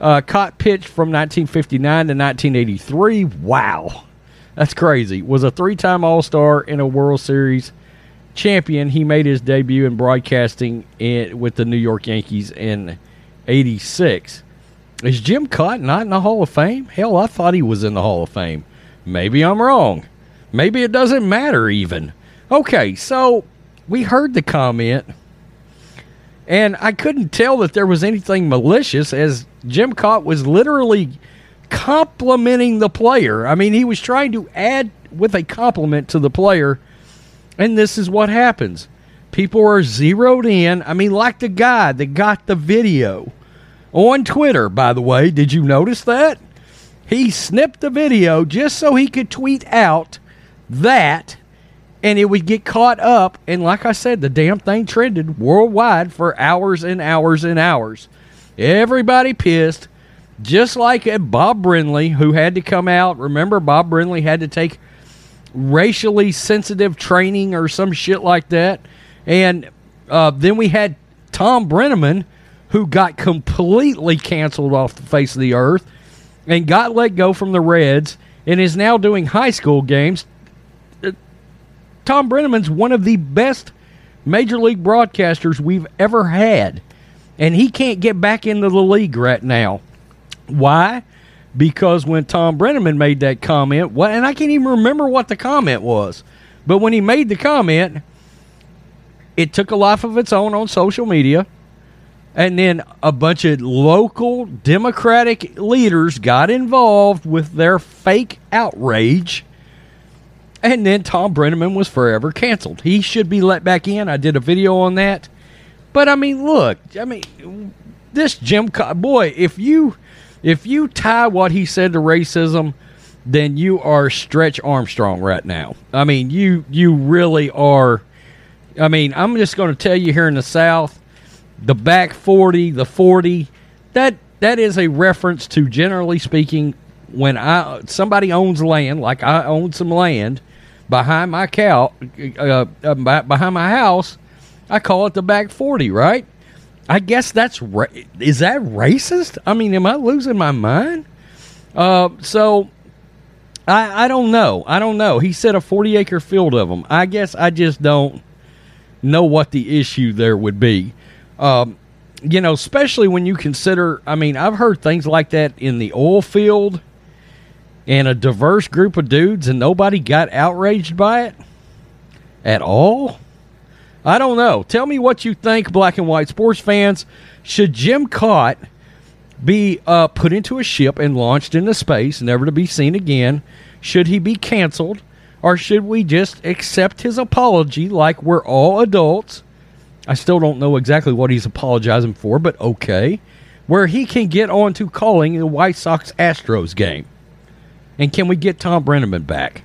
Uh, Kaat pitch from 1959 to 1983. Wow. That's crazy. Was a three time All Star and a World Series champion. He made his debut in broadcasting in, with the New York Yankees in 86. Is Jim Kaat not in the Hall of Fame? Hell, I thought he was in the Hall of Fame. Maybe I'm wrong. Maybe it doesn't matter even. Okay, so we heard the comment and I couldn't tell that there was anything malicious as Jim Kaat was literally complimenting the player. I mean, he was trying to add with a compliment to the player, and this is what happens. People are zeroed in. I mean, like the guy that got the video on Twitter, by the way. Did you notice that? He snipped the video just so he could tweet out that and it would get caught up. And like I said, the damn thing trended worldwide for hours and hours and hours. Everybody pissed, just like Bob Brenly, who had to come out. Remember, Bob Brenly had to take racially sensitive training or some shit like that. And uh, then we had Tom Brennaman, who got completely canceled off the face of the earth and got let go from the Reds and is now doing high school games Tom Brennaman's one of the best major league broadcasters we've ever had. And he can't get back into the league right now. Why? Because when Tom Brennaman made that comment, what and I can't even remember what the comment was. But when he made the comment, it took a life of its own on social media. And then a bunch of local Democratic leaders got involved with their fake outrage and then Tom Brennaman was forever canceled. He should be let back in. I did a video on that. But I mean, look, I mean, this Jim Co- boy, if you if you tie what he said to racism, then you are Stretch Armstrong right now. I mean, you you really are. I mean, I'm just going to tell you here in the South, the back 40, the 40, that that is a reference to generally speaking when I somebody owns land, like I own some land, behind my cow, uh, uh, behind my house. I call it the back 40, right? I guess that's ra- is that racist? I mean, am I losing my mind? Uh, so I I don't know. I don't know. He said a 40 acre field of them. I guess I just don't know what the issue there would be. Um, you know, especially when you consider, I mean, I've heard things like that in the oil field and a diverse group of dudes, and nobody got outraged by it at all. I don't know. Tell me what you think, black and white sports fans. Should Jim Kaat be uh, put into a ship and launched into space, never to be seen again? Should he be canceled? Or should we just accept his apology like we're all adults? I still don't know exactly what he's apologizing for, but okay. Where he can get on to calling the White Sox Astros game. And can we get Tom Brennaman back?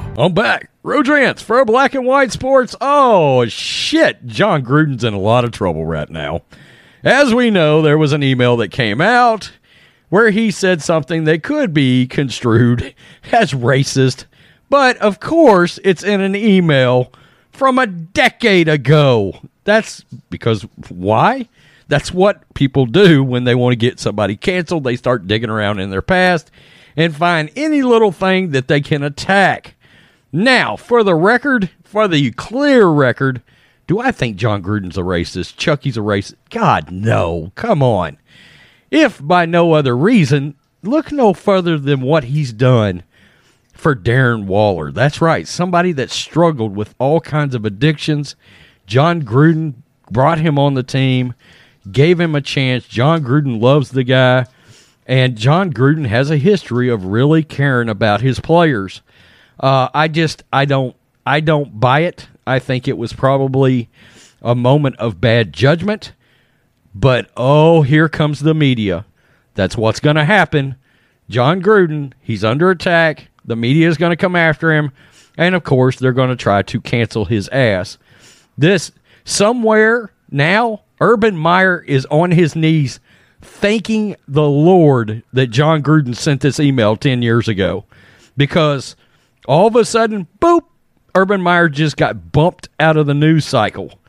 I'm back. Road Rants for Black and White Sports. Oh, shit. Jon Gruden's in a lot of trouble right now. As we know, there was an email that came out where he said something that could be construed as racist. But of course, it's in an email from a decade ago. That's because why? That's what people do when they want to get somebody canceled. They start digging around in their past and find any little thing that they can attack. Now, for the record, for the clear record, do I think Jon Gruden's a racist? Chucky's a racist? God, no. Come on. If by no other reason, look no further than what he's done for Darren Waller. That's right, somebody that struggled with all kinds of addictions. Jon Gruden brought him on the team, gave him a chance. Jon Gruden loves the guy, and Jon Gruden has a history of really caring about his players. Uh, I just I don't I don't buy it. I think it was probably a moment of bad judgment. But oh, here comes the media. That's what's going to happen. Jon Gruden, he's under attack. The media is going to come after him. And of course, they're going to try to cancel his ass. This, somewhere now, Urban Meyer is on his knees thanking the Lord that Jon Gruden sent this email 10 years ago. Because all of a sudden, boop, Urban Meyer just got bumped out of the news cycle.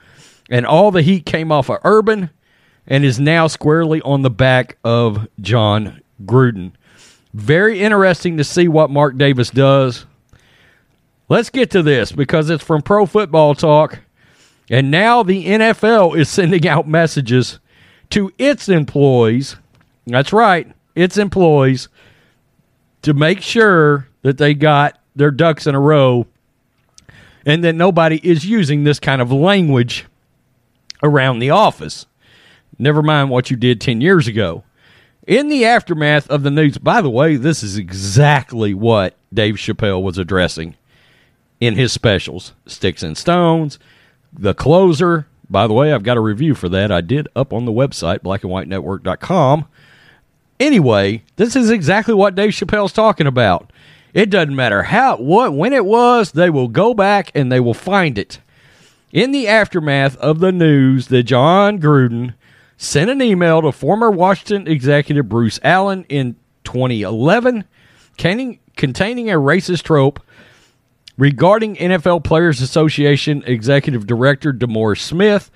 And all the heat came off of Urban and is now squarely on the back of Jon Gruden. Very interesting to see what Mark Davis does. Let's get to this because it's from Pro Football Talk. And now the NFL is sending out messages to its employees. That's right, its employees to make sure that they got their ducks in a row and that nobody is using this kind of language around the office. Never mind what you did 10 years ago. In the aftermath of the news, by the way, this is exactly what Dave Chappelle was addressing in his specials Sticks and Stones, The Closer. By the way, I've got a review for that. I did up on the website, blackandwhitenetwork.com. Anyway, this is exactly what Dave Chappelle's talking about. It doesn't matter how, what, when it was, they will go back and they will find it. In the aftermath of the news that Jon Gruden sent an email to former Washington executive Bruce Allen in 2011 containing, a racist trope regarding NFL Players Association executive director DeMaurice Smith.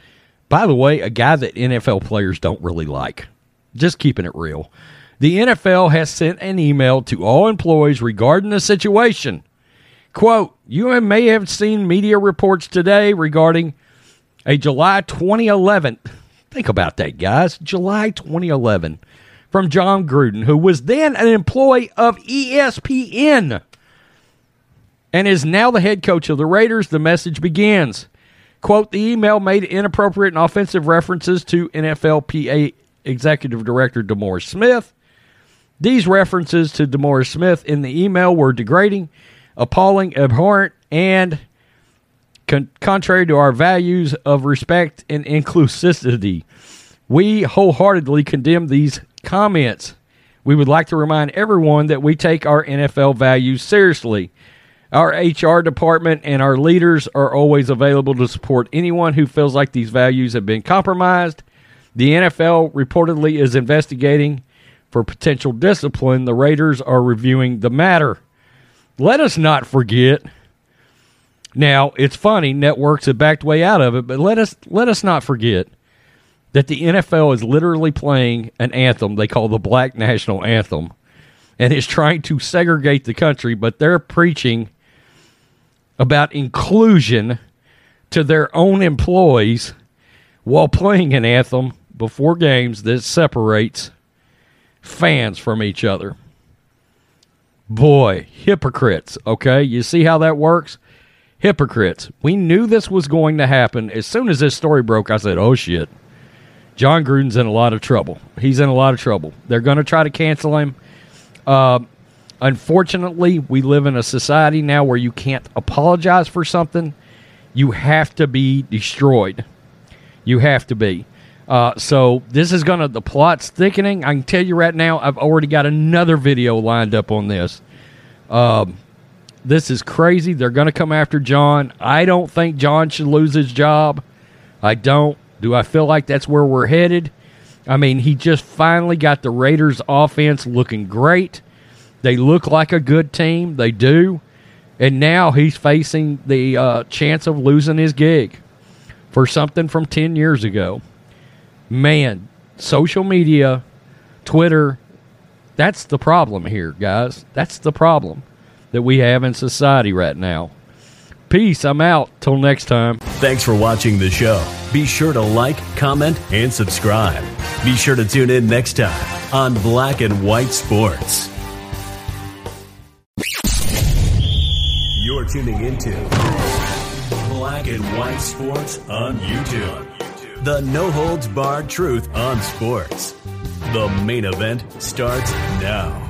By the way, a guy that NFL players don't really like. Just keeping it real. The NFL has sent an email to all employees regarding the situation. Quote, you may have seen media reports today regarding a July 2011 Think about that, guys. July 2011 from Jon Gruden, who was then an employee of ESPN and is now the head coach of the Raiders. The message begins. Quote, the email made inappropriate and offensive references to NFLPA Executive Director DeMaurice Smith. These references to DeMaurice Smith in the email were degrading, appalling, abhorrent, and Con- contrary to our values of respect and inclusivity, we wholeheartedly condemn these comments. We would like to remind everyone that we take our NFL values seriously. Our HR department and our leaders are always available to support anyone who feels like these values have been compromised. The NFL reportedly is investigating for potential discipline. The Raiders are reviewing the matter. Let us not forget. Now, it's funny, networks have backed way out of it, but let us let us not forget that the NFL is literally playing an anthem they call the Black National Anthem and is trying to segregate the country, but they're preaching about inclusion to their own employees while playing an anthem before games that separates fans from each other. Boy, hypocrites, okay? You see how that works? Hypocrites. We knew this was going to happen. As soon as this story broke, I said, oh shit. Jon Gruden's in a lot of trouble. He's in a lot of trouble. They're going to try to cancel him. Uh, unfortunately, we live in a society now where you can't apologize for something. You have to be destroyed. You have to be. Uh, so this is gonna the plot's thickening. I can tell you right now, I've already got another video lined up on this. Um, this is crazy. They're gonna come after Jon. I don't think Jon should lose his job. I don't. Do I feel like that's where we're headed? I mean, he just finally got the Raiders offense looking great. They look like a good team. They do. And now he's facing the uh, chance of losing his gig for something from 10 years ago. Man, social media, Twitter, that's the problem here, guys. That's the problem that we have in society right now. Peace. I'm out. Till next time. Thanks for watching the show. Be sure to like, comment, and subscribe. Be sure to tune in next time on Black and White Sports. You're tuning into Black and White Sports on YouTube. The no holds barred truth on sports. The main event starts now.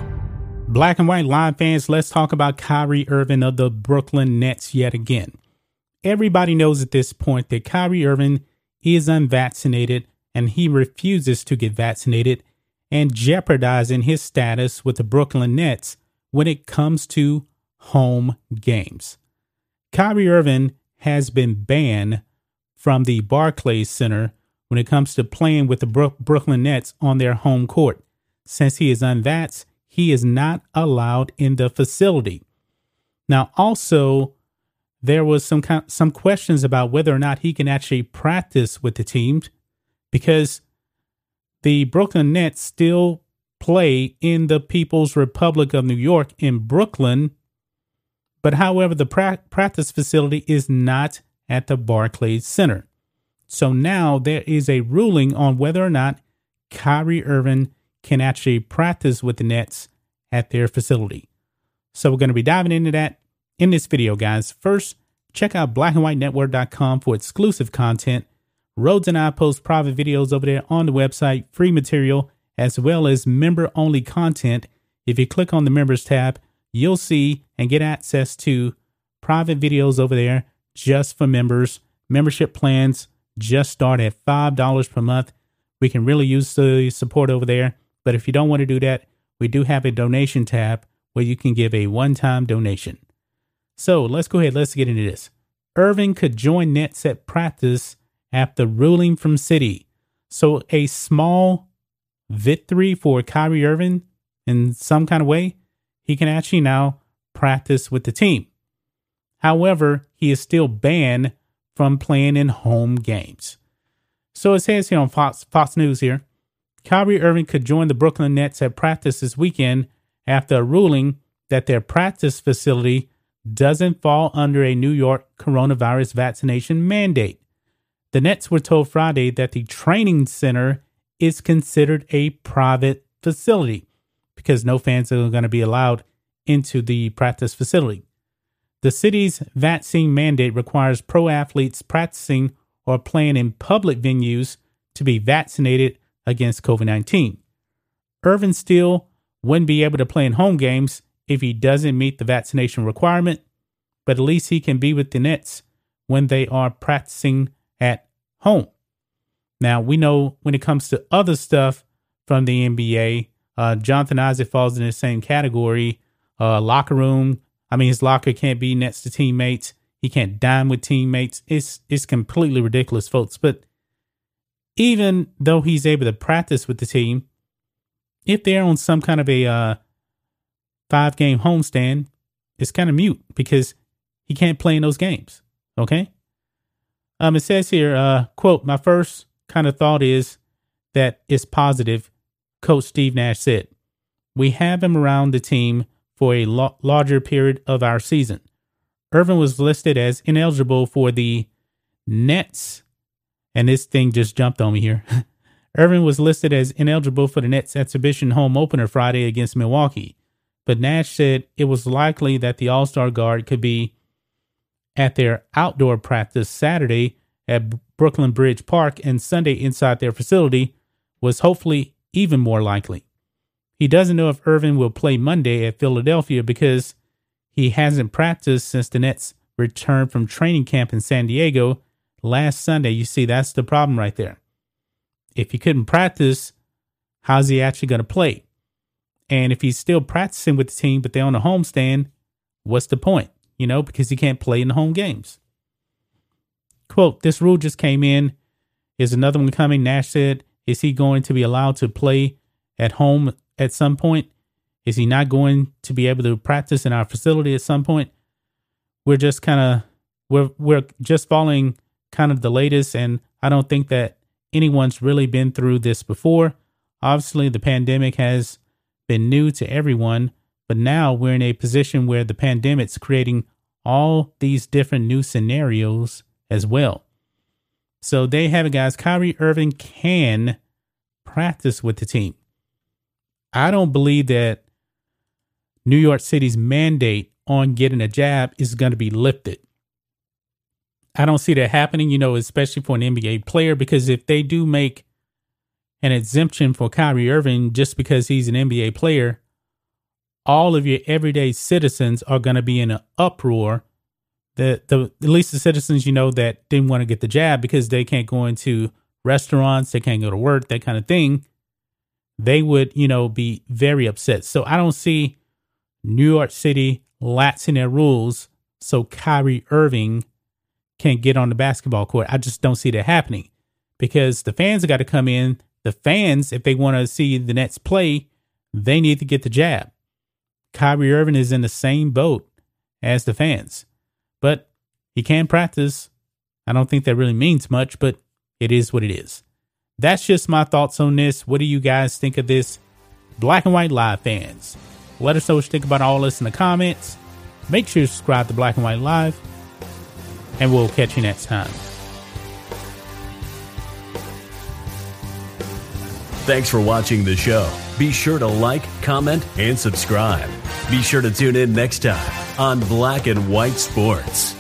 Black and white line fans, let's talk about Kyrie Irving of the Brooklyn Nets yet again. Everybody knows at this point that Kyrie Irving is unvaccinated and he refuses to get vaccinated and jeopardizing his status with the Brooklyn Nets when it comes to home games. Kyrie Irving has been banned from the Barclays Center when it comes to playing with the Brooklyn Nets on their home court. Since he is unvaxxed, he is not allowed in the facility. Now, also, there was some some questions about whether or not he can actually practice with the teams because the Brooklyn Nets still play in the People's Republic of New York in Brooklyn. But however, the pra- practice facility is not at the Barclays Center. So now there is a ruling on whether or not Kyrie Irving can actually practice with the Nets at their facility. So we're going to be diving into that in this video, guys. First, check out blackandwhitenetwork.com for exclusive content. Rhodes and I post private videos over there on the website, free material, as well as member only content. If you click on the members tab, you'll see and get access to private videos over there just for members. Membership plans just start at $5 per month. We can really use the support over there. But if you don't want to do that, we do have a donation tab where you can give a one time donation. So let's go ahead, let's get into this. Irving could join Nets at practice after ruling from City. So a small victory for Kyrie Irving in some kind of way. He can actually now practice with the team. However, he is still banned from playing in home games. So it says here on Fox, Fox News here Kyrie Irving could join the Brooklyn Nets at practice this weekend after a ruling that their practice facility doesn't fall under a New York coronavirus vaccination mandate. The Nets were told Friday that the training center is considered a private facility because no fans are going to be allowed into the practice facility. The city's vaccine mandate requires pro athletes practicing or playing in public venues to be vaccinated against COVID 19. Irving still wouldn't be able to play in home games if he doesn't meet the vaccination requirement, but at least he can be with the Nets when they are practicing at home. Now, we know when it comes to other stuff from the NBA, uh, Jonathan Isaac falls in the same category. Uh, locker room, I mean, his locker can't be next to teammates. He can't dine with teammates. It's it's completely ridiculous, folks. But even though he's able to practice with the team, if they're on some kind of a uh, five game homestand, it's kind of mute because he can't play in those games. Okay. Um, it says here, uh, quote, my first kind of thought is that it's positive, Coach Steve Nash said. We have him around the team for a lo- larger period of our season. Irving was listed as ineligible for the Nets, and this thing just jumped on me here. Irving was listed as ineligible for the Nets exhibition home opener Friday against Milwaukee, but Nash said it was likely that the All Star guard could be at their outdoor practice Saturday at Brooklyn Bridge Park and Sunday inside their facility was hopefully even more likely. He doesn't know if Irving will play Monday at Philadelphia because he hasn't practiced since the Nets returned from training camp in San Diego last Sunday. You see, that's the problem right there. If he couldn't practice, how's he actually going to play? And if he's still practicing with the team, but they're on a homestand, what's the point? You know, because he can't play in the home games. Quote, this rule just came in. Is another one coming? Nash said, is he going to be allowed to play at home at some point? Is he not going to be able to practice in our facility at some point? We're just kind of we're we're just following kind of the latest and I don't think that anyone's really been through this before. Obviously, the pandemic has been new to everyone, but now we're in a position where the pandemic's creating all these different new scenarios as well. So they have it, guys. Kyrie Irving can practice with the team. I don't believe that New York City's mandate on getting a jab is going to be lifted. I don't see that happening, you know, especially for an NBA player, because if they do make an exemption for Kyrie Irving just because he's an NBA player, all of your everyday citizens are going to be in an uproar the the at least the citizens you know that didn't want to get the jab because they can't go into restaurants, they can't go to work, that kind of thing, they would, you know, be very upset. So I don't see New York City laxing their rules so Kyrie Irving can't get on the basketball court. I just don't see that happening because the fans have got to come in. The fans, if they want to see the Nets play, they need to get the jab. Kyrie Irving is in the same boat as the fans but he can practice. I don't think that really means much, but it is what it is. That's just my thoughts on this. What do you guys think of this? Black and White Live fans, let us know what you think about all this in the comments. Make sure you subscribe to Black and White Live, and we'll catch you next time. Thanks for watching the show. Be sure to like, comment, and subscribe. Be sure to tune in next time on Black and White Sports.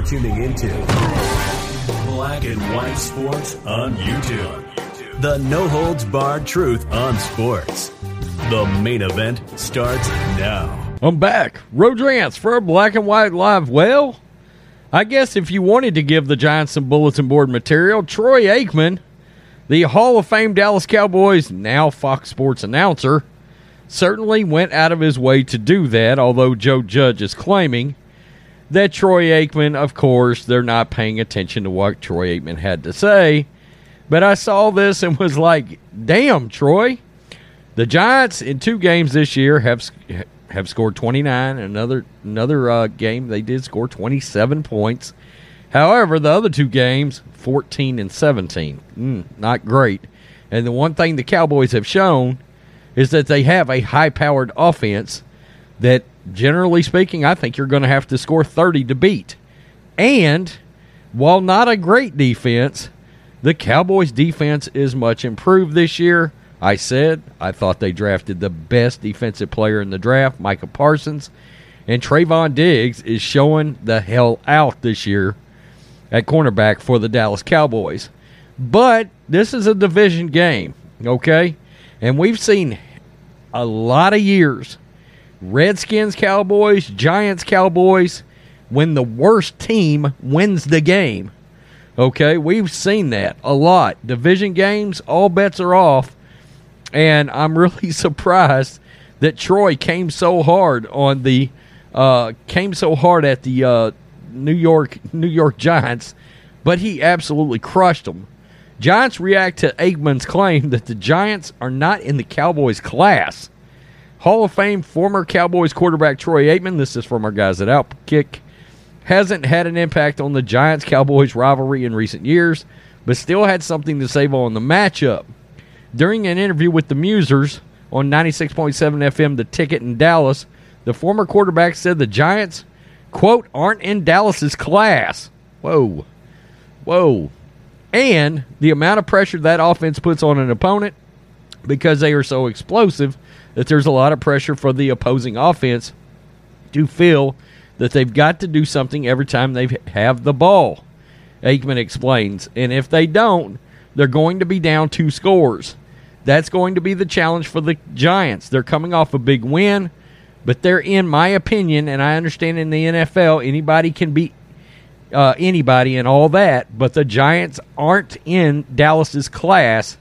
You're tuning into Black and White Sports on YouTube. The no holds barred truth on sports. The main event starts now. I'm back. Road Rants for a Black and White Live. Well, I guess if you wanted to give the Giants some bulletin board material, Troy Aikman the Hall of Fame Dallas Cowboys, now Fox Sports announcer, certainly went out of his way to do that, although Joe Judge is claiming that Troy Aikman, of course, they're not paying attention to what Troy Aikman had to say. But I saw this and was like, damn, Troy. The Giants in two games this year have have scored 29. Another another uh, game they did score 27 points. However, the other two games, 14 and 17, mm, not great. And the one thing the Cowboys have shown is that they have a high powered offense that, generally speaking, I think you're going to have to score 30 to beat. And while not a great defense, the Cowboys' defense is much improved this year. I said I thought they drafted the best defensive player in the draft, Micah Parsons. And Trevon Diggs is showing the hell out this year at cornerback for the Dallas Cowboys. But this is a division game, okay? And we've seen a lot of years Redskins, Cowboys, Giants, Cowboys, when the worst team wins the game. Okay, we've seen that a lot. Division games, all bets are off. And I'm really surprised that Troy came so hard on the uh, came so hard at the uh, New York New York Giants, but he absolutely crushed them. Giants react to Aikman's claim that the Giants are not in the Cowboys class. Hall of Fame former Cowboys quarterback Troy Aikman, this is from our guys at Outkick, hasn't had an impact on the Giants Cowboys rivalry in recent years, but still had something to say on the matchup. During an interview with the Musers on 96.7 FM, The Ticket in Dallas, the former quarterback said the Giants, quote, aren't in Dallas's class. Whoa. Whoa. And the amount of pressure that offense puts on an opponent because they are so explosive that there's a lot of pressure for the opposing offense to feel that they've got to do something every time they have the ball. Aikman explains. And if they don't, they're going to be down two scores. That's going to be the challenge for the Giants. They're coming off a big win, but they're, in my opinion, and I understand in the NFL, anybody can beat uh, anybody and all that, but the Giants aren't in Dallas's class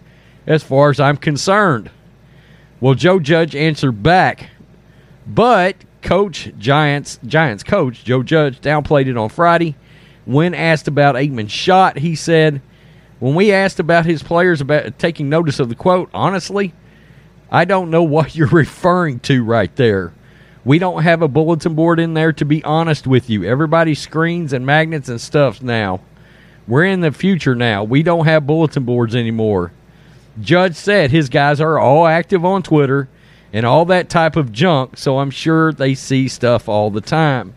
as far as I'm concerned. Well, Joe Judge answered back, but coach Giants Giants coach Joe Judge downplayed it on Friday. When asked about Aikman's shot, he said, "When we asked about his players about taking notice of the quote, honestly, I don't know what you're referring to right there. We don't have a bulletin board in there to be honest with you. Everybody screens and magnets and stuff now. We're in the future now. We don't have bulletin boards anymore." Judge said his guys are all active on Twitter and all that type of junk, so I'm sure they see stuff all the time.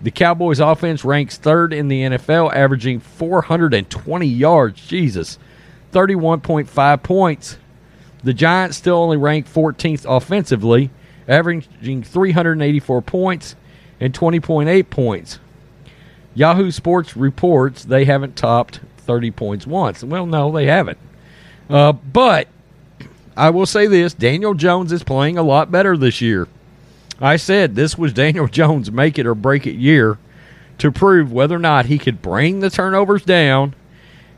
The Cowboys offense ranks third in the NFL, averaging 420 yards. Jesus. 31.5 points. The Giants still only rank 14th offensively, averaging 384 points and 20.8 points. Yahoo Sports reports they haven't topped 30 points once. Well, no, they haven't. Uh, but I will say this Daniel Jones is playing a lot better this year. I said this was Daniel Jones' make it or break it year to prove whether or not he could bring the turnovers down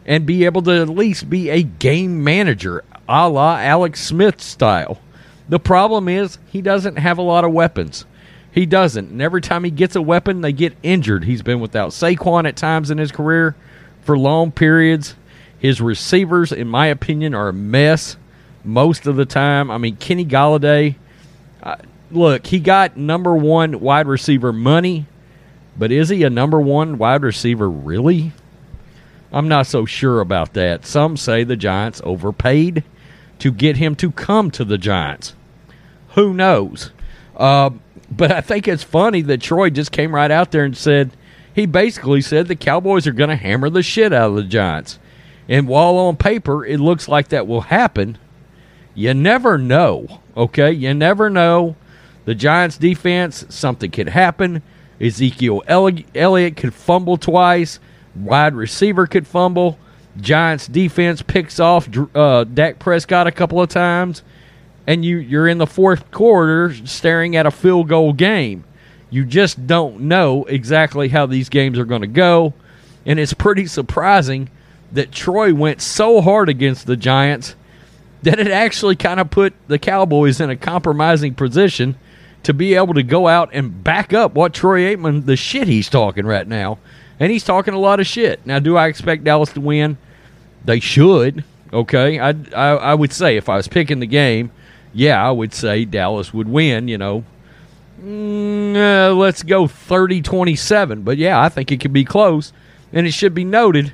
and be able to at least be a game manager a la Alex Smith style. The problem is he doesn't have a lot of weapons. He doesn't. And every time he gets a weapon, they get injured. He's been without Saquon at times in his career for long periods. His receivers, in my opinion, are a mess most of the time. I mean, Kenny Golladay, uh, look, he got number one wide receiver money, but is he a number one wide receiver really? I'm not so sure about that. Some say the Giants overpaid to get him to come to the Giants. Who knows? Uh, but I think it's funny that Troy just came right out there and said, he basically said the Cowboys are going to hammer the shit out of the Giants. And while on paper it looks like that will happen, you never know. Okay? You never know. The Giants defense, something could happen. Ezekiel Elliott could fumble twice. Wide receiver could fumble. Giants defense picks off uh, Dak Prescott a couple of times. And you, you're in the fourth quarter staring at a field goal game. You just don't know exactly how these games are going to go. And it's pretty surprising that Troy went so hard against the Giants that it actually kind of put the Cowboys in a compromising position to be able to go out and back up what Troy Aikman, the shit he's talking right now. And he's talking a lot of shit. Now, do I expect Dallas to win? They should. Okay. I, I, I would say if I was picking the game, yeah, I would say Dallas would win, you know. Mm, uh, let's go 30 27. But yeah, I think it could be close. And it should be noted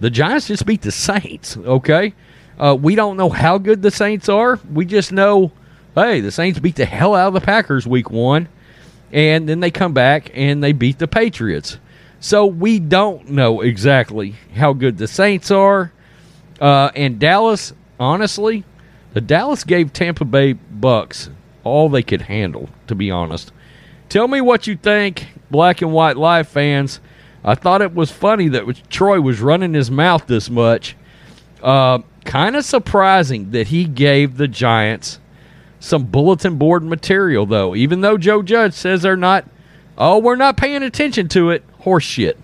the Giants just beat the Saints, okay? Uh, we don't know how good the Saints are. We just know, hey, the Saints beat the hell out of the Packers week one, and then they come back and they beat the Patriots. So we don't know exactly how good the Saints are. Uh, and Dallas, honestly, the Dallas gave Tampa Bay Bucks all they could handle, to be honest. Tell me what you think, black and white live fans. I thought it was funny that Troy was running his mouth this much. Uh, kind of surprising that he gave the Giants some bulletin board material, though. Even though Joe Judge says they're not, oh, we're not paying attention to it, horseshit.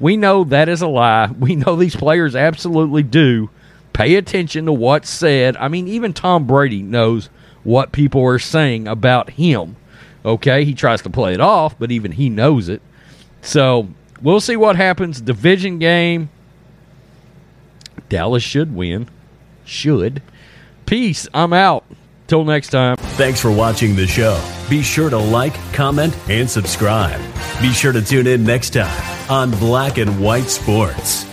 We know that is a lie. We know these players absolutely do pay attention to what's said. I mean, even Tom Brady knows what people are saying about him. Okay, he tries to play it off, but even he knows it. So we'll see what happens. Division game. Dallas should win. Should. Peace. I'm out. Till next time. Thanks for watching the show. Be sure to like, comment, and subscribe. Be sure to tune in next time on Black and White Sports.